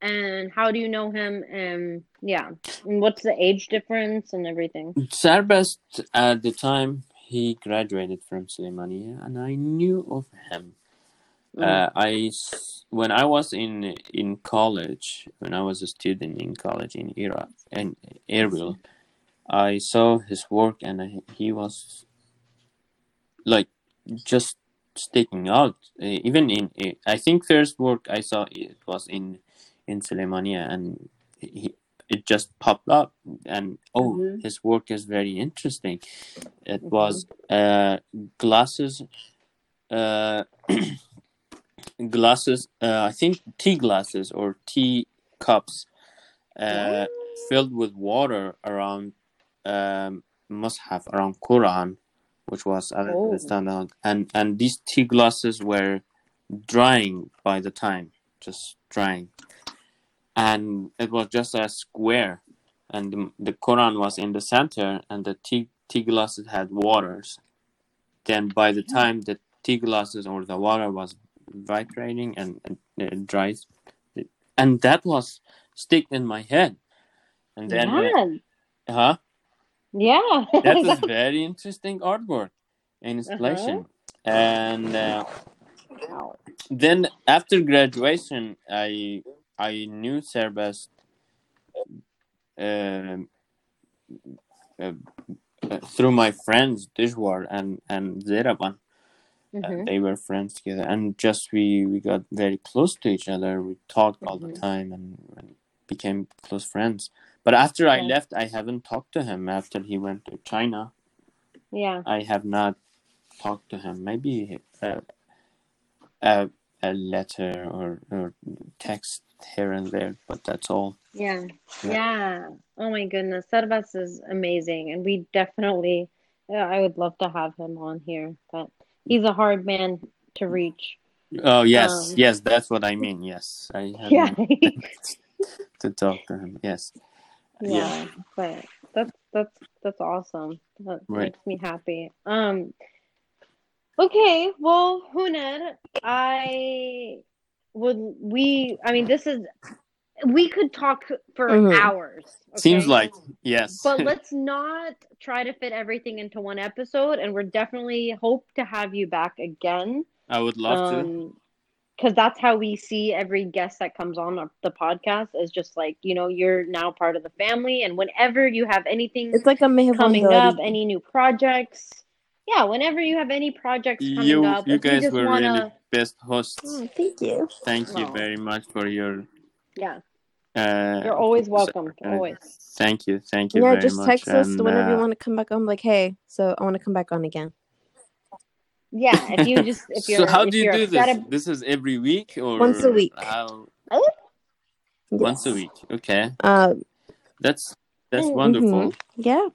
And how do you know him? And yeah, and what's the age difference and everything? Serbest at the time he graduated from Suleimania, and I knew of him. Mm. Uh, I when I was in in college, when I was a student in college in Iraq and Erbil, I saw his work, and I, he was like just sticking out. Uh, even in I think first work I saw it was in in Suleimania, and he it just popped up and oh Mhm. his work is very interesting. It was uh glasses uh glasses uh i think tea glasses or tea cups uh filled with water around um mushaf around quran which was Oh. uh, and and these tea glasses were drying by the time just drying and it was just a square and the, the quran was in the center and the tea, tea glasses had waters then by the time the tea glasses or the water was vibrating and, and it dries, and that was stick in my head, and then yeah. huh? Yeah. that was very interesting artwork and installation and uh, then after graduation i i knew serbest um uh, uh, through my friends Dishwar and and Zeraban. Uh, Mhm. they were friends together and just we we got very close to each other we talked all the Mhm. time and, and became close friends but after i left i haven't talked to him after he went to china Yeah. I have not talked to him. Maybe a a, a letter or, or text here and there, but that's all. Yeah. Yeah. Yeah. Oh my goodness. Serbest is amazing. And we definitely, yeah, I would love to have him on here, but he's a hard man to reach. Oh yes, Um, yes, that's what I mean. Yes, I have Yeah. to talk to him. Yes, yeah. But that's, that's, that's awesome. That Right. makes me happy. Um, okay. Well, Huned, I would, we, I mean, this is, we could talk for Mhm. hours. seems like yes. but let's not try to fit everything into one episode and we're definitely hope to have you back again I would love to. um because that's how we see every guest that comes on the podcast is just like you know you're now part of the family and whenever you have anything It's like a Mehvan coming up any new projects yeah whenever you have any projects coming You up you if you guys just were wanna really best hosts. Oh, thank you. Thank you Oh. very much for your. yeah Uh, you're always welcome uh, always Thank you, thank you Yeah, very just much. text us and, whenever you uh, want to come back. I'm like, hey, so I want to come back on again. yeah if you just if you're so how if do you do this? ab- This is every week or Once a week. How Yes. once a week? Okay, Uh, that's that's Mhm. wonderful. yeah.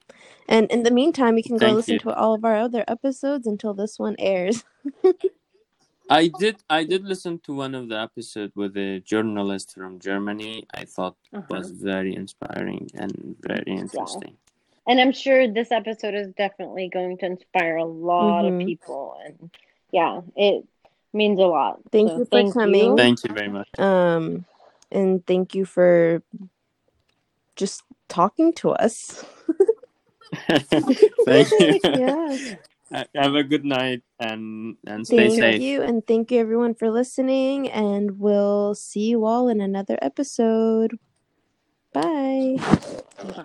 And in the meantime, you can go Thank listen you. to all of our other episodes until this one airs. I did I did listen to one of the episode with a journalist from Germany. I thought Uh-huh. was very inspiring and very interesting. And I'm sure this episode is definitely going to inspire a lot Mhm. of people. And yeah, it means a lot. Thank So you for coming. Thank you very much. Um, and thank you for just talking to us. Thank you. yeah. Uh, have a good night and and stay Thank safe. you. And thank you, everyone, for listening. And we'll see you all in another episode. Bye. Bye.